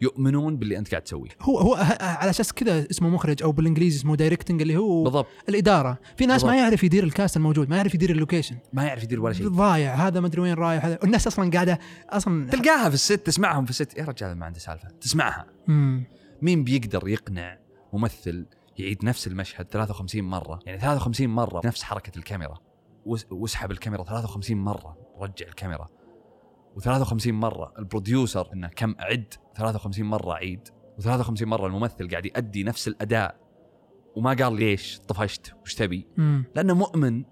يؤمنون باللي أنت قاعد تسويه. هو هو على أساس كذا اسمه مخرج أو بالإنجليزي اسمه directing اللي هو بالضبط. الإدارة. في ناس ما بالضبط. يعرف يدير ال cast الموجود ما يعرف يدير ال location ما يعرف يدير ولا شيء. ضايع هذا ما أدري وين رايح هذا الناس أصلا قاعدة أصلا تلقاها في ال set تسمعهم في ال set. يا رجال ما عنده سالفة. تسمعها. مم. مين بيقدر يقنع ممثل يعيد نفس المشهد 53 مرة. يعني 53 مرة نفس حركة الكاميرا. واسحب الكاميرا 53 مرة. رجع الكاميرا. و53 مرة ال producer إنه كم اعد 53 مرة عيد. و53 مرة الممثل قاعد يؤدي نفس الأداء. وما قال ليش طفشت وش تبي. لأنه مؤمن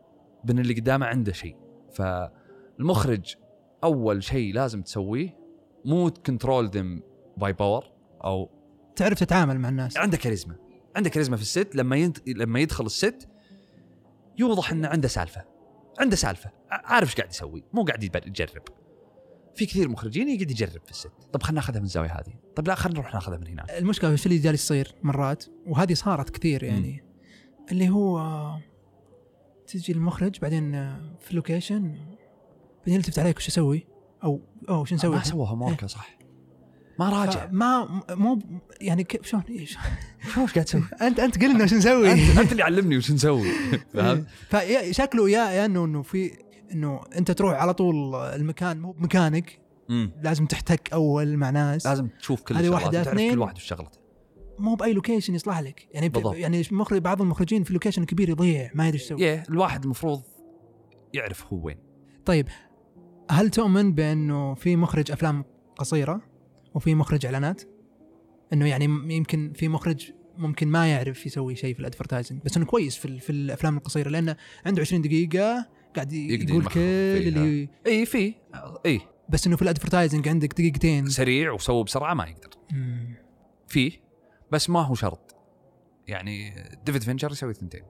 بأن اللي قدامه عنده شيء. فالمخرج أول شيء لازم تسويه مو ت control them by power أو تعرف تتعامل مع الناس. عنده كاريزما. عنده كاريزما في ال set لما ينت... لما يدخل ال set يوضح إنه عنده سالفة. عنده سالفة. عارف إيش قاعد يسوي. مو قاعد يجرب. في كثير مخرجين يقعد يجرب في ال set. طب خلينا ناخذها من الزاويه هذه. طب لا خلينا نروح ناخذها من هناك المشكلة في اللي جالس يصير مرات وهذه صارت كثير يعني اللي هو تجي المخرج بعدين في ال location بعدين يلتفت عليك وش أسوي؟ أو أو وش نسوي؟ ما سوى homework صح. ما راجع. ما مو يعني كيف شلون؟ إيش؟ قاعد تسوي؟ انت أنت قل لنا وش نسوي؟ انت اللي علمني وش نسوي فهمت؟ فشكله يا انه إنه في إنه أنت تروح على طول المكان مو مكانك مم. لازم تحتك أول مع ناس. لازم تشوف كل هذه وتعرف اثنين. كل واحد وش شغلته. مو بأي location يصلح لك. يعني ب- بالضبط. يعني مخرج بعض المخرجين في location كبير يضيع ما يدري إيش يسوي. الواحد المفروض يعرف هو وين. طيب هل تؤمن بأنه في مخرج أفلام قصيرة؟ وفي مخرج إعلانات؟ إنه يعني يمكن في مخرج ممكن ما يعرف يسوي شيء في ال advertising بس إنه كويس في, في الأفلام القصيرة لأنه عنده 20 دقيقة قاعد يقول كل. اللي اي في اي بس إنه في ال advertising عندك دقيقتين سريع وسوى بسرعة ما يقدر. فيه بس ما هو شرط يعني ديفيد فينشر يسوي ثنتين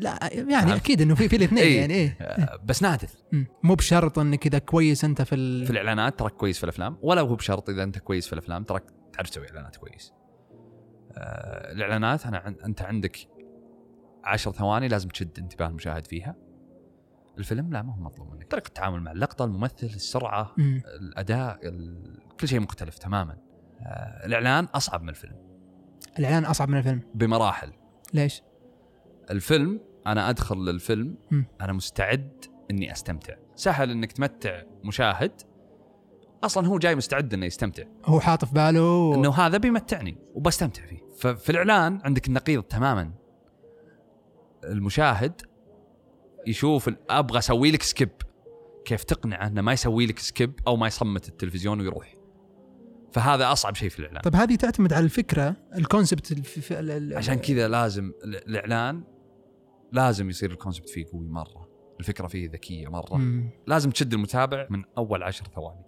لا يعني؟ أكيد إنه في في الاثنين إيه. يعني آه، بس نادر. مو بشرط إنك إذا كويس أنت في ال... في الإعلانات تراك كويس في الأفلام ولا هو بشرط إذا أنت كويس في الأفلام تراك تعرف تسوي إعلانات كويس آه، الإعلانات أنا عن- أنت عندك عشر ثواني لازم تشد انتباه المشاهد فيها الفيلم لا ما هو مطلوب منك طريقه التعامل مع اللقطة الممثل السرعة مم. الأداء ال... كل شيء مختلف تماما آه، الإعلان أصعب من الفيلم الإعلان أصعب من الفيلم بمراحل ليش؟ الفيلم أنا أدخل للفيلم. أنا مستعد إني أستمتع. سهل إنك تمتع مشاهد أصلا هو جاي مستعد إنه يستمتع. هو حاط في باله و... إنه هذا بيمتعني وبستمتع فيه. ففي الإعلان عندك النقيض تماما. المشاهد يشوف أبغى أسوي لك skip كيف تقنعه إنه ما يسوي لك skip أو ما يصمت التلفزيون ويروح. فهذا أصعب شيء في الإعلان. طيب هذه تعتمد على الفكرة ال concept الف... عشان كذا لازم ال- الإعلان لازم يصير ال concept فيه قوي مرة. الفكرة فيه ذكية مرة. مم. لازم تشد المتابع من أول عشر ثواني.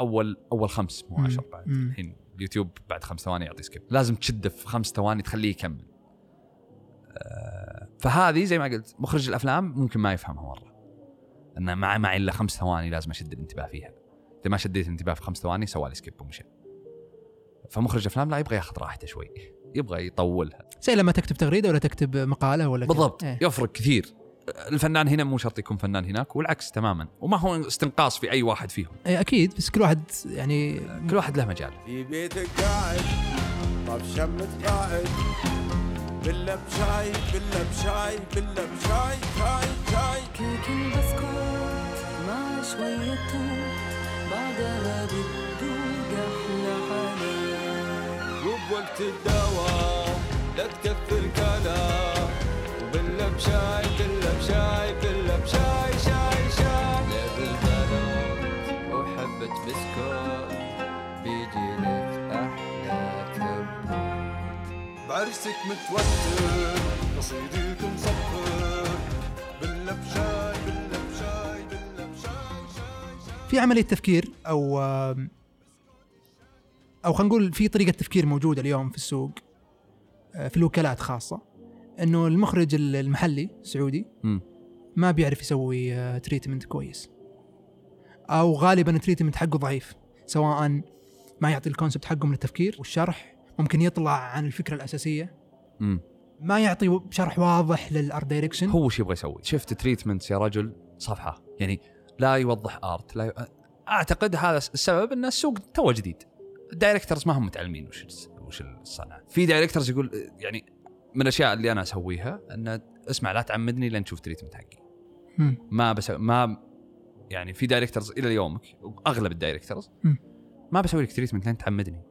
أول أول خمس مو. عشر بعد. مم. الحين اليوتيوب بعد خمس ثواني يعطي skip لازم تشده في خمس ثواني تخليه يكمل. آه، فهذه زي ما قلت مخرج الأفلام ممكن ما يفهمها مرة. أنه ما معي إلا خمس ثواني لازم أشد الانتباه فيها. إذا ما شديت الانتباه في خمس ثواني سوالي skip ومشى فمخرج افلام لا يبغى ياخذ راحته شوي. يبغى يطولها. زي لما تكتب تغريدة ولا تكتب مقالة ولا. بالضبط. إيه. يفرق كثير. الفنان هنا مو شرط يكون فنان هناك والعكس تماما. وما هو استنقاص في أي واحد فيهم. اي أكيد بس كل واحد يعني كل واحد له مجال في بيتك قاعد طب شمت قاعد. بلا بشاي بلا بشاي بلا بشاي شاي شاي. كيك البسكوت مع شوية توت أحلى حنان وبوقت الدواء لا تكثر كلام وبلا بشاي بلا بشاي بلا بشاي شاي شاي. ليفل بلوت وحبة بسكوت بيجي لك أحلى كبوت بعرسك متوتر قصيدك مصفر بلا بشاي بلا بشاي بلا بشاي شاي شاي. في عملية تفكير أو أو خلينا نقول في طريقة تفكير موجودة اليوم في السوق آه، في الوكالات خاصة إنه المخرج المحلي السعودي. ما بيعرف يسوي آه، treatment كويس. أو غالبا ال treatment حقه ضعيف سواء ما يعطي ال concept حقه من التفكير والشرح ممكن يطلع عن الفكرة الأساسية. مم. ما يعطي شرح واضح لل art direction هو وش يبغى يسوي؟ شفت treatment يا رجل؟ صفحة. يعني لا يوضح art لا ي... أعتقد هذا السبب إن السوق تو جديد. ال directors ما هم متعلمين وش وش الصنعه في directors يقول يعني من الأشياء اللي أنا أسويها أن اسمع لا تعمدني لين تشوف treatment حقي. ما بس ما يعني في directors إلى يومك أغلب ال directors. ما بسوي لك treatment لين تعمدني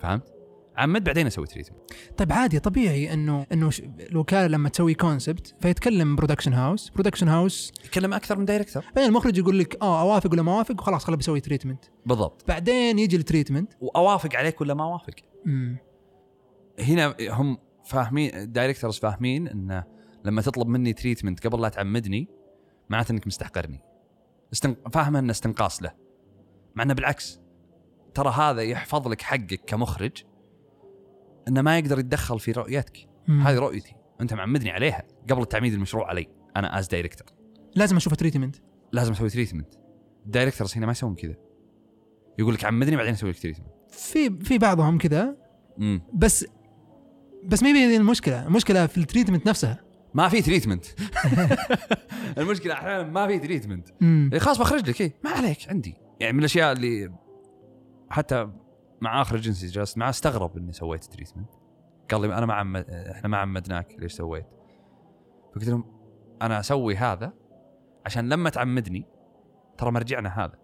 فهمت؟ عمد بعدين أسوي treatment طيب عادي طبيعي إنه إنه ش- الوكالة لما تسوي concept فيتكلم production house production house يتكلم أكثر من director بعدين المخرج يقول لك آه أوافق ولا ما أوافق؟ وخلاص خلاص بسوي treatment بالضبط. بعدين يجي ال treatment وأوافق عليك ولا ما أوافق؟ امم هنا هم فاهمين ال directors فاهمين انه لما تطلب مني treatment قبل لا تعمدني معناته إنك مستحقرني. استن... فاهم انه استنقاص له. مع إنه بالعكس ترى هذا يحفظ لك حقك كمخرج. إنه ما يقدر يتدخل في رؤيتك. هذه رؤيتي. أنت معمدني عليها. قبل تعميد المشروع علي. أنا as director لازم أشوف treatment لازم أسوي treatment ال directors هنا ما يسوون كذا. يقول لك عمدني بعدين أسوي لك treatment في في بعضهم كذا. بس بس ما هي المشكلة. المشكلة في ال treatment نفسها. ما في treatment المشكلة أحيانا ما في treatment إيه خلاص بخرج لك. إيه ما عليك. عندي. يعني من الأشياء اللي حتى مع آخر جنسي جلست معاه استغرب إني سويت treatment قال لي أنا ما عمد إحنا ما عمدناك ليش سويت؟ فقلت لهم أنا أسوي هذا عشان لما تعمدني ترى مرجعنا هذا.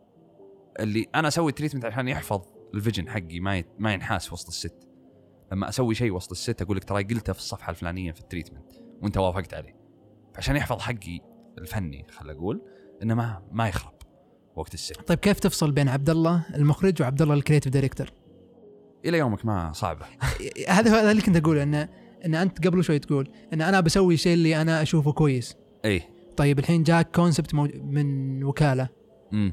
اللي أنا أسوي treatment عشان يحفظ ال vision حقي ما ما ينحاس وسط ال set. لما أسوي شيء وسط ال set أقول لك ترى قلته في الصفحة الفلانية في ال treatment وأنت وافقت عليه. فعشان يحفظ حقي الفني خل أقول إنه ما ما يخرب وقت ال set. طيب كيف تفصل بين عبد الله المخرج وعبد الله ال creative director؟ إلى يومك ما صعبة. هذا هذا اللي كنت أقوله ان إن أنت قبل شوي تقول إن أنا بسوي الشيء اللي أنا أشوفه كويس. إيه طيب الحين جاك concept. من وكالة. امم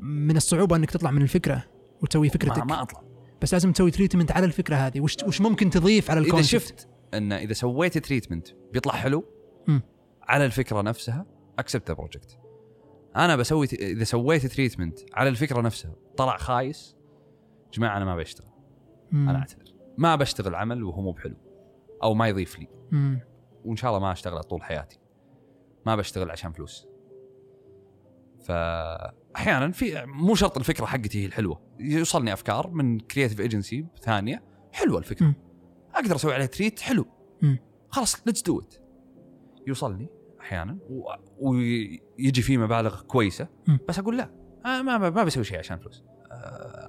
من الصعوبة إنك تطلع من الفكرة وتسوي ما, فكرتك. ما أطلع. بس لازم تسوي treatment على الفكرة هذه. وش وش ممكن تضيف على إذا ال concept شفت إن إذا سويت treatment بيطلع حلو مم. على الفكرة نفسها accept project أنا بسوي إذا سويت treatment على الفكرة نفسها طلع خايس جماعة أنا ما بشتغل. مم. أنا أعتذر. ما بشتغل عمل وهو مو بحلو. أو ما يضيف لي. مم. وإن شاء الله ما اشتغل طول حياتي. ما بشتغل عشان فلوس. فاحيانا في مو شرط الفكرة حقتي هي الحلوة. يوصلني أفكار من creative agency ثانية. حلوة الفكرة. مم. أقدر أسوي عليها treat حلو. مم. خلاص let's do it يوصلني أحيانا و- ويجي فيه مبالغ كويسة. مم. بس أقول لا. آه ما ما بسوي شيء عشان فلوس.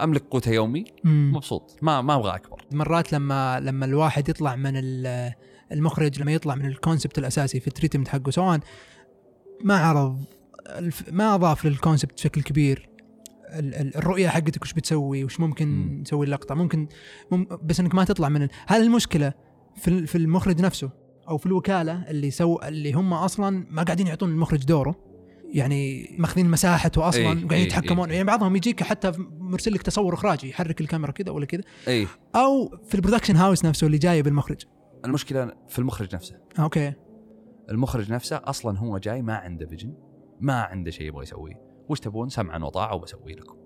أملك قوت يومي. مم. مبسوط. ما ما أبغى أكبر. مرات لما لما الواحد يطلع من ال- المخرج لما يطلع من ال concept الأساسي في ال treatment حقه سواء ما عرض ما أضاف لل concept بشكل كبير. ال- ال- الرؤية حقتك وش بتسوي وش ممكن مم. نسوي اللقطة. ممكن مم بس إنك ما تطلع من هل المشكلة في في المخرج نفسه أو في الوكالة اللي سو اللي هم أصلا ما قاعدين يعطون المخرج دوره. يعني ماخذين مساحته أصلا إيه، وقاعدين إيه، يتحكمون. إيه. يعني بعضهم يجيك حتى مرسل لك تصور إخراجي يحرك الكاميرا كذا ولا كذا. اي أو في ال production house نفسه اللي جايب المخرج المشكلة في المخرج نفسه. okay. المخرج نفسه أصلا هو جاي ما عنده vision ما عنده شيء يبغى يسويه. وش تبون؟ سمعا وطاعة وبسوي لكم.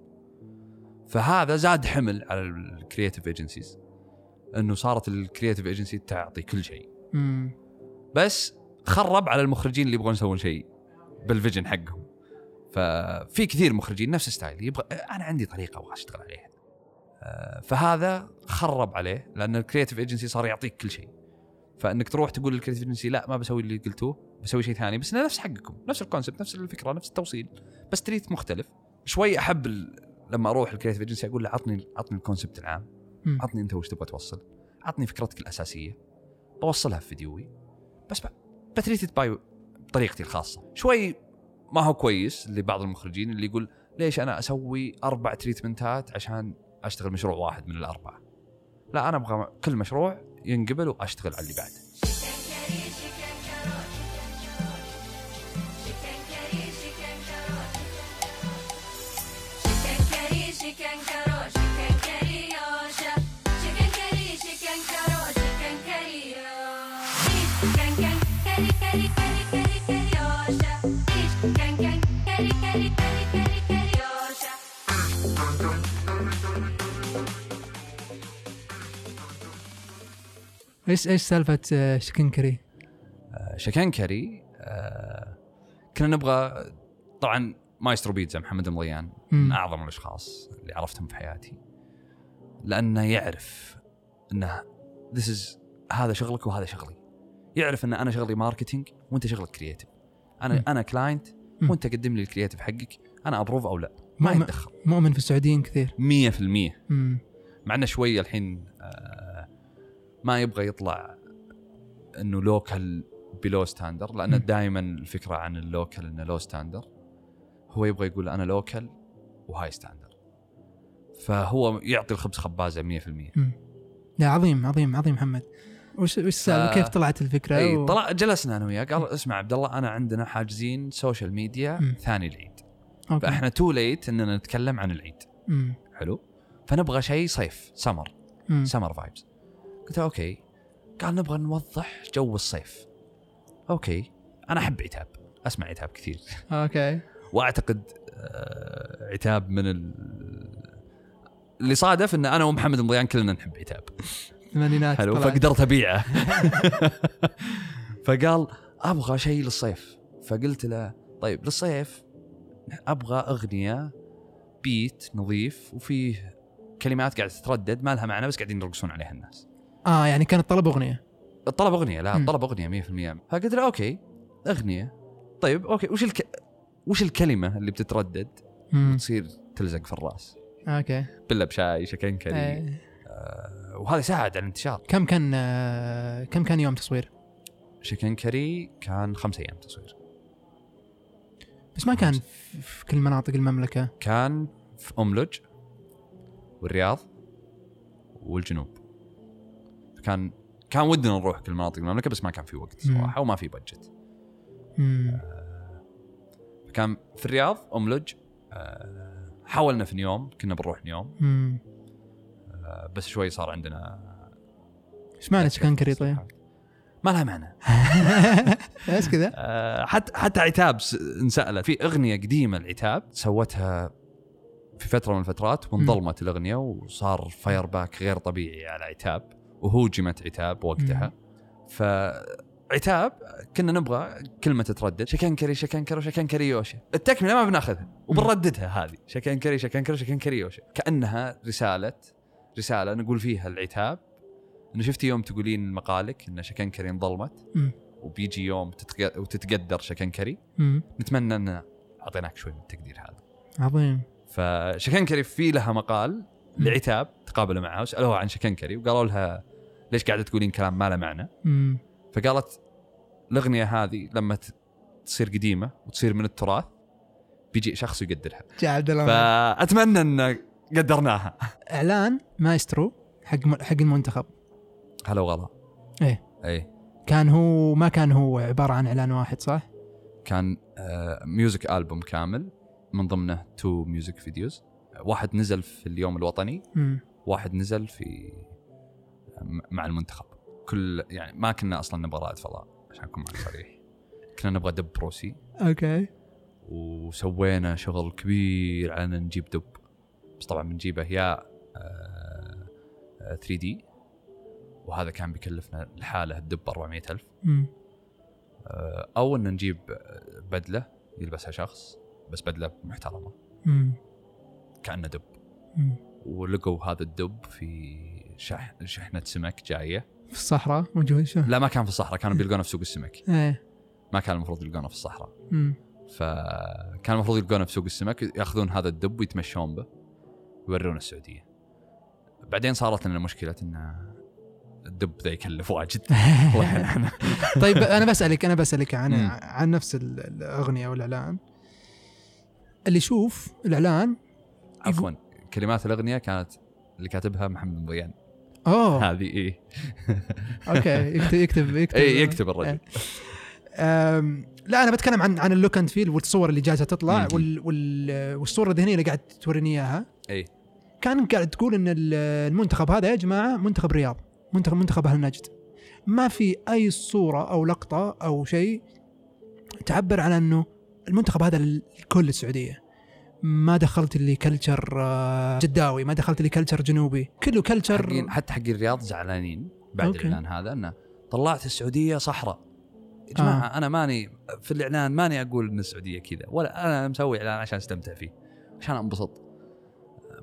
فهذا زاد حمل على ال creative agencies إنه صارت ال creative agency تعطي كل شيء بس خرب على المخرجين اللي يبغون يسوون شيء بال vision حقهم. ففي كثير مخرجين نفس style يبغى أنا عندي طريقة أبغى أشتغل عليها. آه، فهذا خرب عليه لأن ال creative agency صار يعطيك كل شيء. فإنك تروح تقول لل creative agency لا ما بسوي اللي قلتوه بسوي شيء ثاني. بس نفس حقكم نفس ال concept نفس الفكرة نفس التوصيل. بس treat مختلف. شوي أحب ال... لما أروح ال creative agency أقول له عطني عطني ال concept العام. عطني أنت وش تبغى توصل. عطني فكرتك الأساسية. بوصلها في فيديوي. بس ب- ب treated by بطريقتي الخاصة. شوي ما هو كويس لبعض المخرجين اللي يقول ليش أنا أسوي أربع treatment ات عشان أشتغل مشروع واحد من الأربعة؟ لا أنا أبغى كل مشروع ينقبل وأشتغل على اللي بعده. إيش إيش سالفة آه، شكنكري؟ شكنكري آه كنا نبغى طبعا مايسترو بيتزا محمد المضيان مم. من أعظم الأشخاص اللي عرفتهم في حياتي لأنه يعرف إنه this is هذا شغلك وهذا شغلي يعرف إن أنا شغلي marketing وأنت شغلك creative أنا مم. أنا client. وأنت قدم لي ال creative حقك أنا approve أو لا ما يتدخل مؤمن في السعوديين كثير 100% مم. مع إنه شوية الحين آه، ما يبغى يطلع إنه local below standard لأن. دائما الفكرة عن ال local إنه low standard هو يبغى يقول أنا local و high standard فهو يعطي الخبز خبازة 100% مم. لا عظيم عظيم عظيم محمد وش وش السالفه ف- كيف طلعت الفكرة؟ إي و- طلع جلسنا أنا وياه قال اسمع عبد الله أنا عندنا حاجزين social media مم. ثاني العيد okay. فإحنا too late إننا نتكلم عن العيد مم. حلو فنبغى شيء صيف summer مم. summer vibes قلت له okay. قال نبغى نوضح جو الصيف. okay. أنا أحب عتاب. أسمع عتاب كثير. okay. وأعتقد آه، عتاب من ال... اللي صادف إن أنا ومحمد المضيان كلنا نحب عتاب. الثمانينات حلو. فقدرت ابيعه فقال أبغى شيء للصيف. فقلت له طيب للصيف أبغى أغنية بيت نظيف وفيه كلمات قاعدة تتردد ما لها معنى بس قاعدين يرقصون عليها الناس. آه يعني كانت طلب أغنية. الطلب أغنية لا. الطلب أغنية 100% فقلت له okay أغنية. طيب okay وش الك... وش الكلمة اللي بتتردد. وتصير تلزق في الرأس. okay. بلا بشاي شكنكري إيه. آه وهذا ساعد على الانتشار. كم كان آه، كم كان يوم تصوير؟ شكنكري كان خمسة أيام تصوير. بس ما كان في كل مناطق المملكة. كان في أملج والرياض والجنوب. كان كان ودنا نروح كل مناطق المملكة بس ما كان في وقت مم. صراحة وما في بجت مم. كان في الرياض أملج آه، حاولنا في نيوم كنا بنروح نيوم. آه، بس شوي صار عندنا إيش معنى شكنكري طيب؟ ما لها معنى بس كذا؟ آه، حتى حتى عتاب انسألت في أغنية قديمة العتاب سوتها في فترة من الفترات وانظلمت الأغنية وصار fire back غير طبيعي على عتاب وهوجمت عتاب وقتها. فعتاب كنا نبغى كلمة تتردد. شكنكري شكنكري وشكنكري يوشا التكملة ما بناخذها وبنرددها هذه. شكنكري شكنكري شكنكري يوشا كأنها رسالة رسالة نقول فيها العتاب. انه شفتي يوم تقولين مقالك إن شكنكري انظلمت. وبيجي يوم تتق... وتتقدر شكنكري. نتمنى أن أعطيناك شوي من التقدير هذا. عظيم. فشكنكري في لها مقال. لعتاب تقابلوا معها وسالوها عن شكنكري وقالوا لها ليش قاعدة تقولين كلام ما له معنى؟ مم. فقالت الأغنية هذه لما تصير قديمة وتصير من التراث بيجي شخص يقدرها. جاء عبد الله فأتمنى إن قدرناها. اعلان مايسترو حق حق المنتخب. هلا وغلا. إيه. إيه. كان هو ما كان هو عبارة عن إعلان واحد صح؟ كان آه، music album كامل من ضمنه two music videos واحد نزل في اليوم الوطني. واحد نزل في م- مع المنتخب. كل يعني ما كنا أصلا نبغى رائد فضاء عشان اكون معك صريح. كنا نبغى دب روسي. okay. وسوينا شغل كبير على ان نجيب دب. بس طبعا بنجيبه يا آه، آه، 3 دي. وهذا كان بيكلفنا الحاله الدب 400 ألف. مم. آه، أو ان نجيب بدلة يلبسها شخص بس بدلة محترمة. كأنه دب مم. ولقوا هذا الدب في شح شحنة سمك جاية في الصحراء موجود شو؟ لا ما كان في الصحراء كانوا بيلقونه في سوق السمك إيه ما كان المفروض يلقونه في الصحراء مم. فكان المفروض يلقونه في سوق السمك ياخذون هذا الدب ويتمشون به ويورونه السعودية بعدين صارت لنا مشكلة إن الدب ذا يكلف واجد. طيب أنا بسألك أنا بسألك عن مم. عن نفس ال- الأغنية والإعلان اللي يشوف الإعلان عفوا كلمات الأغنية كانت اللي كاتبها محمد ضيان أوه. هذه إيه. okay يكتب يكتب يكتب اي يكتب الرجل. أم، لا أنا بتكلم عن عن ال look and feel والصور اللي جالسه تطلع. وال وال والصورة الذهنيه اللي قاعد توريني إياها. اي كان قاعد تقول إن ال- المنتخب هذا يا جماعة منتخب رياض منتخب منتخب أهل نجد. ما في أي صورة أو لقطة أو شيء تعبر عن إنه المنتخب هذا لكل السعودية. ما دخلت لي culture آه، جداوي ما دخلت لي culture جنوبي. كله culture حقين حتى حقين الرياض زعلانين بعد okay. الإعلان هذا إنه طلعت السعودية صحراء. يا جماعة آه. أنا ماني في الإعلان ماني أقول إن السعودية كذا ولا أنا مسوي إعلان عشان أستمتع فيه عشان أنبسط.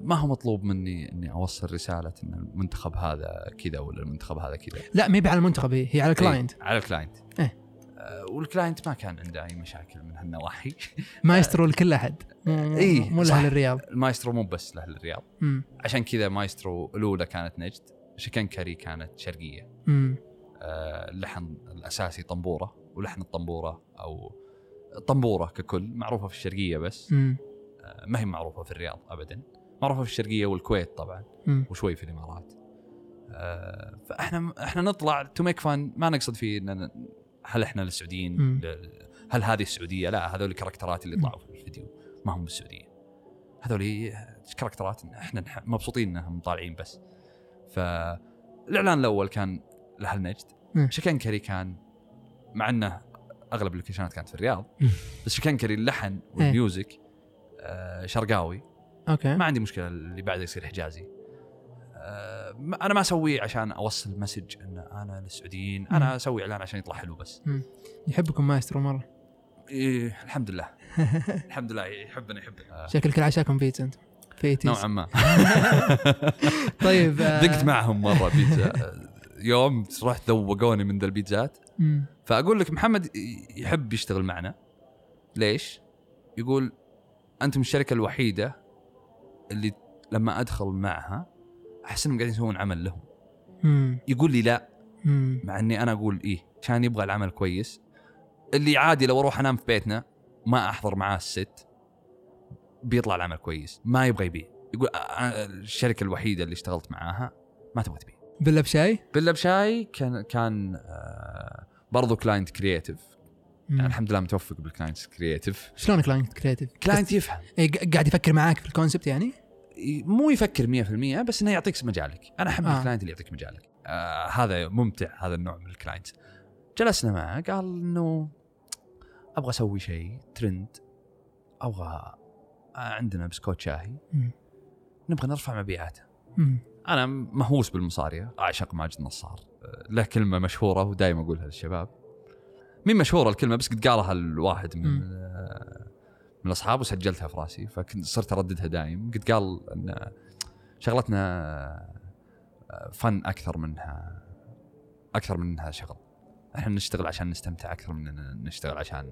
ما هو مطلوب مني إني أوصل رسالة إن المنتخب هذا كذا ولا المنتخب هذا كذا. لا ما على المنتخب هي هي على ال client. إيه، على الكلاينت. إيه. آه، وال client ما كان عنده أي مشاكل من هالنواحي مايسترو لكل أحد مو- إيه، مو. لأهل الرياض المايسترو مو بس لأهل الرياض مم. عشان كذا مايسترو الأولى كانت نجد شكنكري كانت شرقية مم. آه، اللحن الأساسي طنبورة ولحن الطنبورة أو الطنبوره ككل معروفة في الشرقية بس مم. آه، ما هي معروفة في الرياض ابدا معروفة في الشرقية والكويت طبعا مم. وشوي في الإمارات آه، فإحنا إحنا نطلع to make fun ما نقصد فيه إن هل إحنا السعوديين هل هذه السعودية؟ لا هذول الكاركترات اللي طلعوا في الفيديو ما هم بالسعودية. هذول كاركترات إحنا مبسوطين إنهم طالعين بس. فالإعلان الأول كان لأهل نجد. شكنكري كان مع إنه أغلب اللوكيشنات كانت في الرياض. بس شكنكري اللحن وال music آه شرقاوي. okay. ما عندي مشكلة اللي بعده يصير حجازي. أنا ما اسويه عشان أوصل message إن أنا للسعوديين. أنا أسوي إعلان عشان يطلع حلو بس. يحبكم مايسترو مرة. إيه الحمد لله. الحمد لله يحبنا يحبنا. آه، شكلك عشاكم بيتزا انت في eighties نوعا ما. طيب آه، دقت معهم مرة بيتزا. آه، يوم رحت ذوقوني من ذا البيتزات. مم. فأقول لك محمد يحب يشتغل معنا. ليش؟ يقول أنتم الشركة الوحيدة اللي لما أدخل معها أحس إنهم قاعدين يسوون عمل لهم. مم. يقول لي لا. مم. مع إني أنا أقول إيه عشان يبغى العمل كويس. اللي عادي لو أروح أنام في بيتنا ما أحضر معاه الست بيطلع العمل كويس. ما يبغى يبيع. يقول "أ- أ- الشركة الوحيدة اللي اشتغلت معاها ما تبغى تبيع. بلا بشاي؟ بلا بشاي كان كان آه، برضو client creative. يعني الحمد لله متوفق بال client creative شلون client creative client يفهم. إيه، قاعد يفكر معاك في ال concept يعني؟ مو يفكر 100% بس إنه يعطيك مجالك أنا أحب آه. ال client اللي يعطيك مجالك آه هذا ممتع هذا النوع من ال client جلسنا معه قال إنه أبغى أسوي شيء ترند أبغى آه، عندنا بسكوت شاهي مم. نبغى نرفع مبيعاته. أنا مهووس بالمصاريه أعشق ماجد نصار آه، له كلمة مشهورة ودائما أقولها للشباب مين مشهورة الكلمة بس قد قالها الواحد من مم. من الاصحاب وسجلتها في رأسي فكنت صرت أرددها دايم. قد قال إن شغلتنا آه، fun أكثر منها أكثر من انها شغل. إحنا نشتغل عشان نستمتع أكثر من اننا نشتغل عشان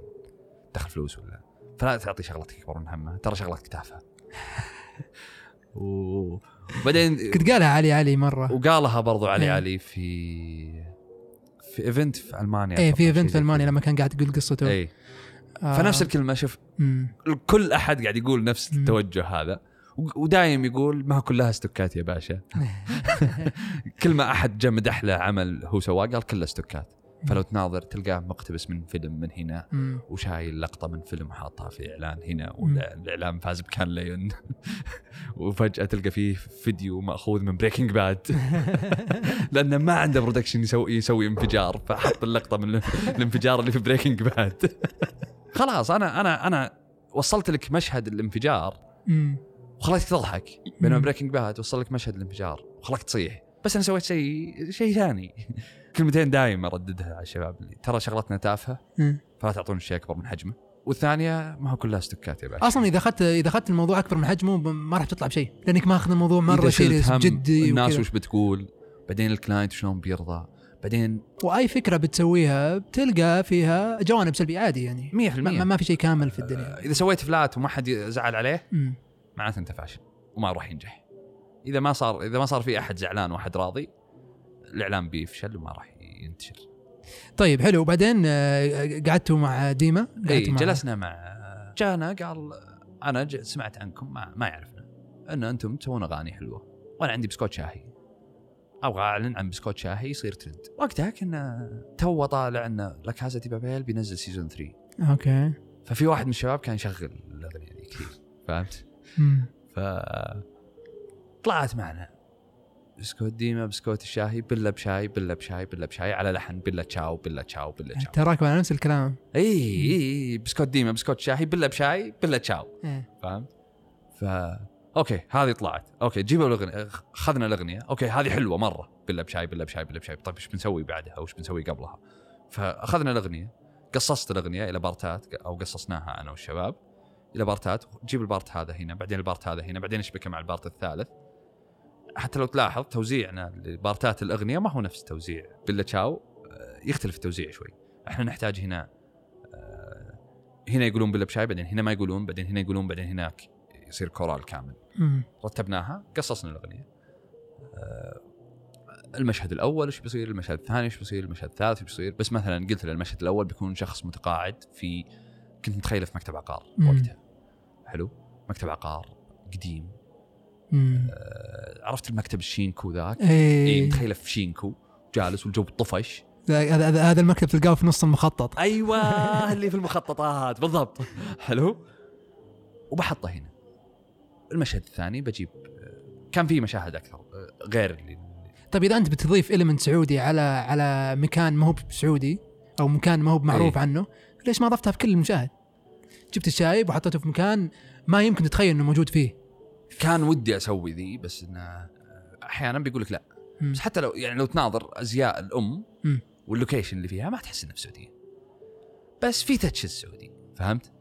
دخل فلوس ولا. فلا تعطي شغلتك أكبر من همها ترى شغلتك تافهة. وبعدين كنت قالها علي علي مرة. وقالها برضو علي إيه. علي في في event في ألمانيا إيه في event في ألمانيا. لما كان قاعد يقول قصته. اي آه. فنفس الكلمة شوف. كل أحد قاعد يقول نفس. التوجه هذا ودايم يقول ما كلها استوكات يا باشا كل ما أحد جاء مدح له عمل هو سواه قال كله استوكات فلو تناظر تلقاه مقتبس من فيلم من هنا مم. وشايل لقطة من فيلم وحاطها في إعلان هنا والإعلان فاز ب Cannes Lions وفجأة تلقى فيه فيديو مأخوذ من Breaking Bad لأنه ما عنده production يسوي يسوي انفجار فحط اللقطة من الانفجار اللي في Breaking Bad خلاص أنا أنا أنا وصلت لك مشهد الانفجار. وخليتك تضحك. بينما. Breaking Bad وصل لك مشهد الانفجار. وخلاك تصيح. بس أنا سويت شيء شيء ثاني. كلمتين دايم ارددها على الشباب اللي ترى شغلتنا تافهة. فلا تعطون الشيء أكبر من حجمه. والثانية ما هو كلها استوكات يا باشا. أصلا إذا أخذت إذا أخذت الموضوع أكبر من حجمه ما راح تطلع بشيء. لأنك ما أخذ الموضوع مرة serious هم جدي الناس. وش بتقول؟ بعدين ال client شلون بيرضى؟ بعدين وأي فكرة بتسويها بتلقى فيها جوانب سلبية عادي يعني. 100% ما, ما- ما في شيء كامل في الدنيا. إذا سويت فلات وما حد زعل عليه. معناته أنت فاشل وما راح ينجح. إذا ما صار إذا ما صار في أحد زعلان وأحد راضي الاعلان بيفشل وما راح ينتشر. طيب حلو. وبعدين آه، قعدتوا مع ديما؟ قعدتوا مع جلسنا مع جانا قال أنا سمعت عنكم ما, ما يعرفنا. إن أنتم تسوون أغاني حلوة. وأنا عندي بسكوت شاهي. أبغى أعلن عن بسكوت شاهي يصير ترند. وقتها كنا تو طالع إن La Casa de Papel بينزل season 3 okay. ففي واحد من الشباب كان يشغل الأغنية دي كثير فهمت؟ ف طلعت معنا. بسكوت ديما بسكوت الشاهي بله بشاي بله بشاي بله بشاي على لحن Bella ciao Bella ciao Bella ciao. تراك على نفس الكلام. إي إي بسكوت ديما بسكوت شاهي بله بشاي Bella ciao. إيه. فهمت؟ ف okay هذه طلعت. okay جيبوا الأغنية اخذنا الأغنية. okay هذه حلوة مرة. بله بشاي بله بشاي بله بشاي طيب إيش بنسوي بعدها؟ وش بنسوي قبلها؟ فأخذنا الأغنية قصصت الأغنية إلى بارتات أو قصصناها أنا والشباب إلى بارتات. جيب ال part هذا هنا بعدين ال part هذا هنا بعدين اشبكه مع ال part الثالث؟ حتى لو تلاحظ توزيعنا لبارتات الأغنية ما هو نفس توزيع Bella ciao آه، يختلف التوزيع شوي. إحنا نحتاج هنا آه، هنا يقولون بلا بشاي بعدين هنا ما يقولون بعدين هنا يقولون بعدين هناك. يصير كورال كامل. رتبناها قصصنا الأغنية. آه، المشهد الأول إيش بيصير؟ المشهد الثاني إيش بيصير؟ المشهد الثالث إيش بيصير؟ بس مثلا قلت له المشهد الأول بيكون شخص متقاعد في كنت متخيله في مكتب عقار. وقتها. حلو؟ مكتب عقار قديم. آه، عرفت المكتب الشينكو ذاك؟ اي متخيله في شينكو. جالس والجو طفش هذا هذا هذا المكتب تلقاه في نص المخطط. أيوه اللي في المخططات بالضبط. حلو؟ وبحطه هنا. المشهد الثاني بجيب كان في مشاهد أكثر غير اللي طيب إذا أنت بتضيف اليمنت سعودي على على مكان ما هو سعودي أو مكان ما هو معروف إيه. عنه ليش ما ضفتها في كل المشاهد؟ جبت الشايب وحطيته في مكان ما يمكن تتخيل إنه موجود فيه كان ودي أسوي ذي بس إنه أحيانا بيقول لك لا. بس حتى لو يعني لو تناظر أزياء الأم. وال location اللي فيها ما تحس انه في السعودية بس في touch السعودي فهمت؟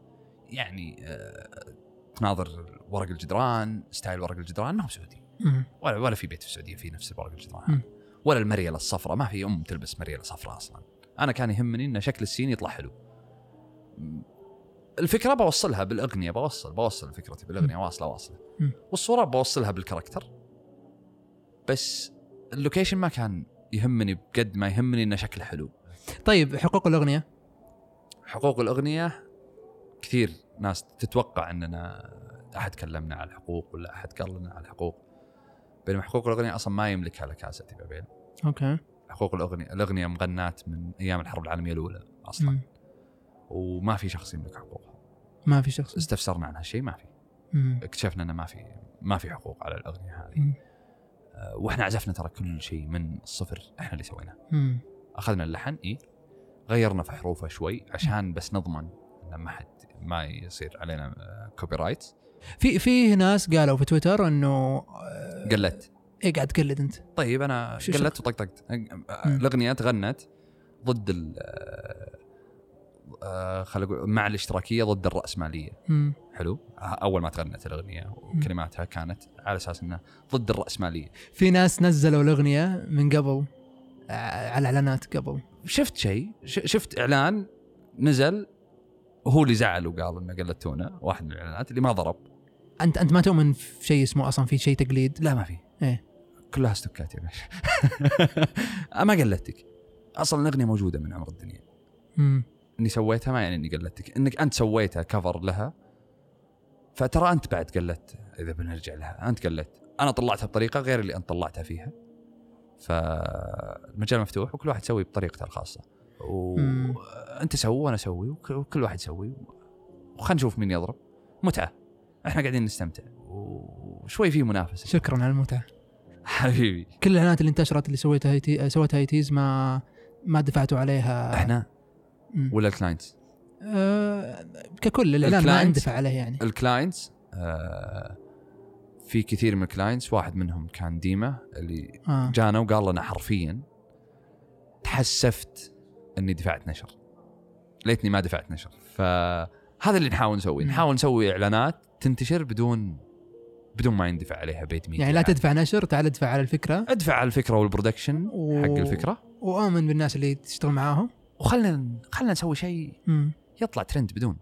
يعني آه، تناظر ورق الجدران style ورق الجدران ما هو سعودي. ولا ولا في بيت في السعودية في نفس ورق الجدران. مم. ولا المريلة الصفراء ما في أم تلبس مريلة صفراء أصلا. أنا كان يهمني إن شكل ال scene يطلع حلو. الفكرة بوصلها بالأغنية بوصل بوصل فكرتي بالأغنية واصله واصلة. والصورة بوصلها بال character. بس ال location ما كان يهمني بقد ما يهمني إنه شكله حلو. طيب حقوق الأغنية؟ حقوق الأغنية كثير ناس تتوقع إننا أحد كلمنا على الحقوق ولا أحد قال لنا على الحقوق. بينما حقوق الأغنية أصلا ما يملكها La Casa de Papel okay. حقوق الأغنية الأغنية مغنات من أيام الحرب العالمية الأولى أصلا. مم. وما في شخص يملك حقوقها. ما في شخص. استفسرنا عن هالشيء ما في. اكتشفنا إنه ما في ما في حقوق على الأغنية هذه. آه، وإحنا عزفنا ترى كل شيء من الصفر إحنا اللي سويناه. أخذنا اللحن اي غيرنا في حروفه شوي عشان بس نضمن ان ما حد ما يصير علينا copyright في في ناس قالوا في تويتر انه آه، قلت. إيه قاعد تقلد انت. طيب أنا قلت وطقطقت. الأغنية تغنت ضد ال آه، خل أقول مع الاشتراكية ضد الراسماليه. حلو. أول ما تغنت الأغنية وكلماتها كانت على أساس إنها ضد الراسماليه في ناس نزلوا الأغنية من قبل آه، على الاعلانات قبل. شفت شيء؟ شفت إعلان نزل وهو اللي زعل وقال إنه قلدتونا واحد من الإعلانات اللي ما ضرب. انت أنت ما تؤمن في شيء اسمه أصلا في شيء تقليد؟ لا ما في. إيه. كلها استوكات يا باشا. ما قلدتك. أصلا الأغنية موجودة من عمر الدنيا. مم. إني سويتها ما يعني إني قلدتك. إنك أنت سويتها كفر لها. فترى أنت بعد قلدت إذا بنرجع لها أنت قلدت. أنا طلعتها بطريقة غير اللي أنت طلعتها فيها. فالمجال مفتوح وكل واحد يسوي بطريقته الخاصة. وانت سوي وأنا أسوي وك- وكل واحد يسوي. وخلينا نشوف مين يضرب. متعة. إحنا قاعدين نستمتع. وشوي في منافسة. شكرا على المتعة. حبيبي. كل الإعلانات اللي انتشرت اللي سويتها هيتي سوتها هيتيز ما ما دفعتوا عليها. إحنا؟ مم. ولا ال clients؟ آه ككل الإعلان ما اندفع عليه يعني. الكلاينتس؟ آه في كثير من ال clients واحد منهم كان ديما اللي آه. جانا وقال لنا حرفيا تحسفت إني دفعت نشر. ليتني ما دفعت نشر. فهذا اللي نحاول نسويه. نحاول نسوي إعلانات تنتشر بدون بدون ما يندفع عليها paid media يعني لا تدفع نشر تعال ادفع على الفكرة. ادفع على الفكرة وال production و- حق الفكرة. وآمن بالناس اللي تشتغل معاهم. وخلنا خلنا نسوي شيء. يطلع ترند بدون.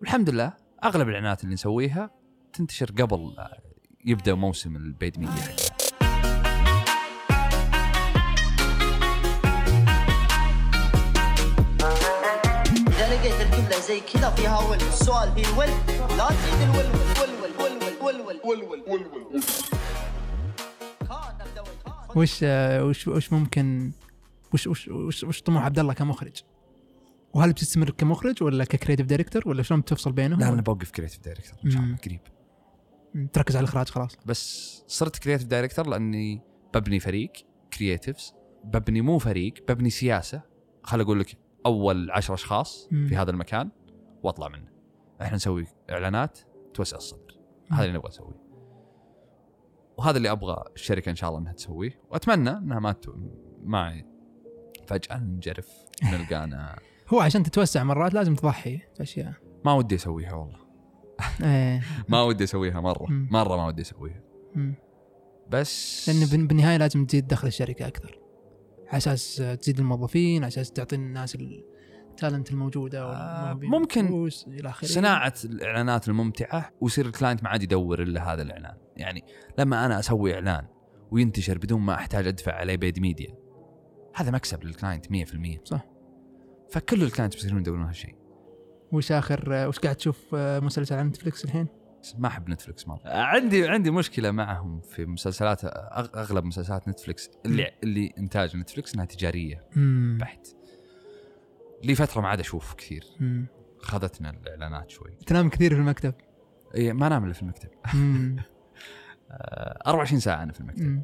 والحمد لله أغلب الإعلانات اللي نسويها تنتشر قبل يبدأ موسم ال paid media حقنا زي كذا فيها ول السؤال فيه ول لا تزيد الول ول ول ول ول ول ول ول وش وش وش ممكن وش وش وش, وش طموح عبد الله كمخرج؟ وهل بتستمر كمخرج ولا ك creative director ولا شلون بتفصل بينهم؟ لا أنا بوقف creative director إن شاء الله. قريب. تركز على الإخراج خلاص بس صرت creative director لأني ببني فريق creatives ببني مو فريق ببني سياسة خل أقول لك أول عشر أشخاص. في هذا المكان واطلع منه. إحنا نسوي اعلانات توسع الصدر. هذا اللي نبغى نسويه. وهذا اللي أبغى الشركة إن شاء الله إنها تسويه. وأتمنى إنها ما ت... ما فجأة نجرف نلقانا. هو عشان تتوسع مرات لازم تضحي في أشياء. ما ودي أسويها والله. إيه. ما ودي أسويها مرة. مرة ما ودي أسويها. بس لأن بال- بالنهاية لازم تزيد دخل الشركة أكثر. على أساس تزيد الموظفين على أساس تعطي الناس ال talent الموجودة آه، ممكن صناعة الإعلانات الممتعة ويصير ال client ما عاد يدور إلا هذا الإعلان. يعني لما أنا أسوي إعلان وينتشر بدون ما أحتاج أدفع عليه paid media هذا مكسب لل client 100% صح. فكل ال client بيصيرون يدورون هالشيء. وش آخر وش قاعد تشوف آه، مسلسل على نتفلكس الحين؟ ما أحب نتفلكس مرة. عندي عندي مشكلة معهم في مسلسلات أغلب مسلسلات نتفلكس اللي اللي إنتاج نتفلكس إنها تجارية. بحت. لي فترة ما عاد أشوف كثير مم. خذتنا الإعلانات شوي تنام كثير في المكتب إيه ما انام إلا في المكتب مم. آه، 24 ساعة أنا في المكتب.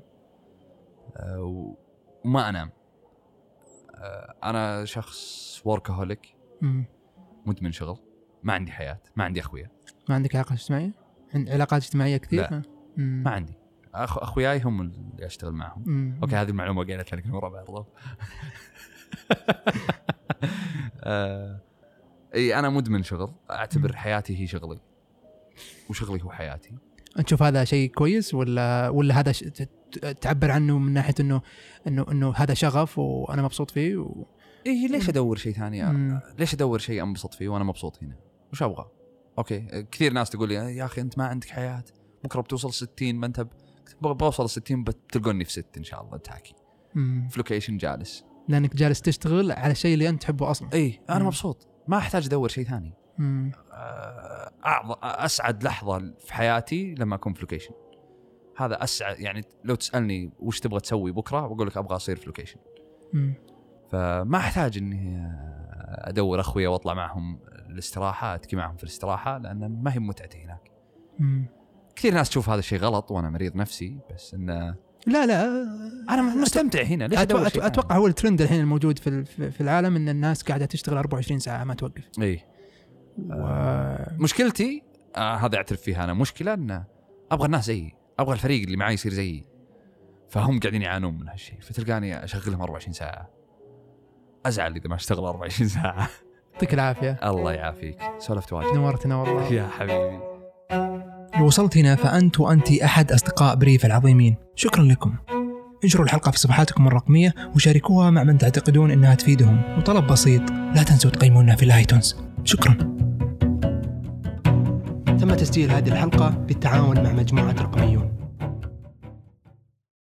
آه، وما أنام آه، أنا شخص workaholic. مدمن شغل ما عندي حياة ما عندي أخويا ما عندك علاقات اجتماعية؟ عند علاقات اجتماعية كثير؟ لا. مم. ما عندي أخ أخوياي هم اللي أشتغل معهم مم. أوكي هذه المعلومة قالت لك ورا بعض آه، اي أنا مدمن شغل. أعتبر حياتي هي شغلي. وشغلي هو حياتي. تشوف هذا شيء كويس ولا ولا هذا ش... تعبر عنه من ناحية إنه إنه إنه هذا شغف وأنا مبسوط فيه و... إي ليش أدور شيء ثاني؟ مم. ليش أدور شيء أنبسط فيه وأنا مبسوط هنا؟ وش أبغى؟ okay. كثير ناس تقول لي يا أخي أنت ما عندك حياة. بكرة بتوصل 60 ما أنت بوصل 60 بتلقوني في 6 إن شاء الله تحكي مم. في location جالس. لأنك جالس تشتغل على الشيء اللي أنت تحبه أصلا اي أنا مم. مبسوط ما أحتاج أدور شيء ثاني. آه، أعظ- أسعد لحظة في حياتي لما أكون في location هذا أسعد يعني لو تسألني وش تبغى تسوي بكرة بقول لك أبغى أصير في location. فما أحتاج إني أدور اخويا وأطلع معهم الاستراحة أتكي معهم في الاستراحة لأن ما هي متعتي هناك مم. كثير ناس تشوف هذا الشيء غلط وأنا مريض نفسي بس إنه لا لا. أنا مستمتع هنا. ليش أتوقع, شيء أتوقع هو الترند الحين الموجود في في العالم إن الناس قاعدة تشتغل 24 ساعة ما توقف؟ إي. و... مشكلتي آه هذا أعترف فيها أنا. مشكلة انه أبغى الناس زيي. أبغى الفريق اللي معي يصير زيي. فهم قاعدين يعانون من هالشيء. فتلقاني أشغلهم 24 ساعة. أزعل إذا ما أشتغل 24 ساعة. يعطيك العافية. الله يعافيك. سولفت واجد. نورتنا والله. يا حبيبي. لو وصلت هنا فأنت وأنت أحد أصدقاء بريف العظيمين. شكرا لكم. انشروا الحلقة في صفحاتكم الرقمية وشاركوها مع من تعتقدون أنها تفيدهم. وطلب بسيط لا تنسوا تقيمونا في ال iTunes. شكرا. تم تسجيل هذه الحلقة بالتعاون مع مجموعة رقميون.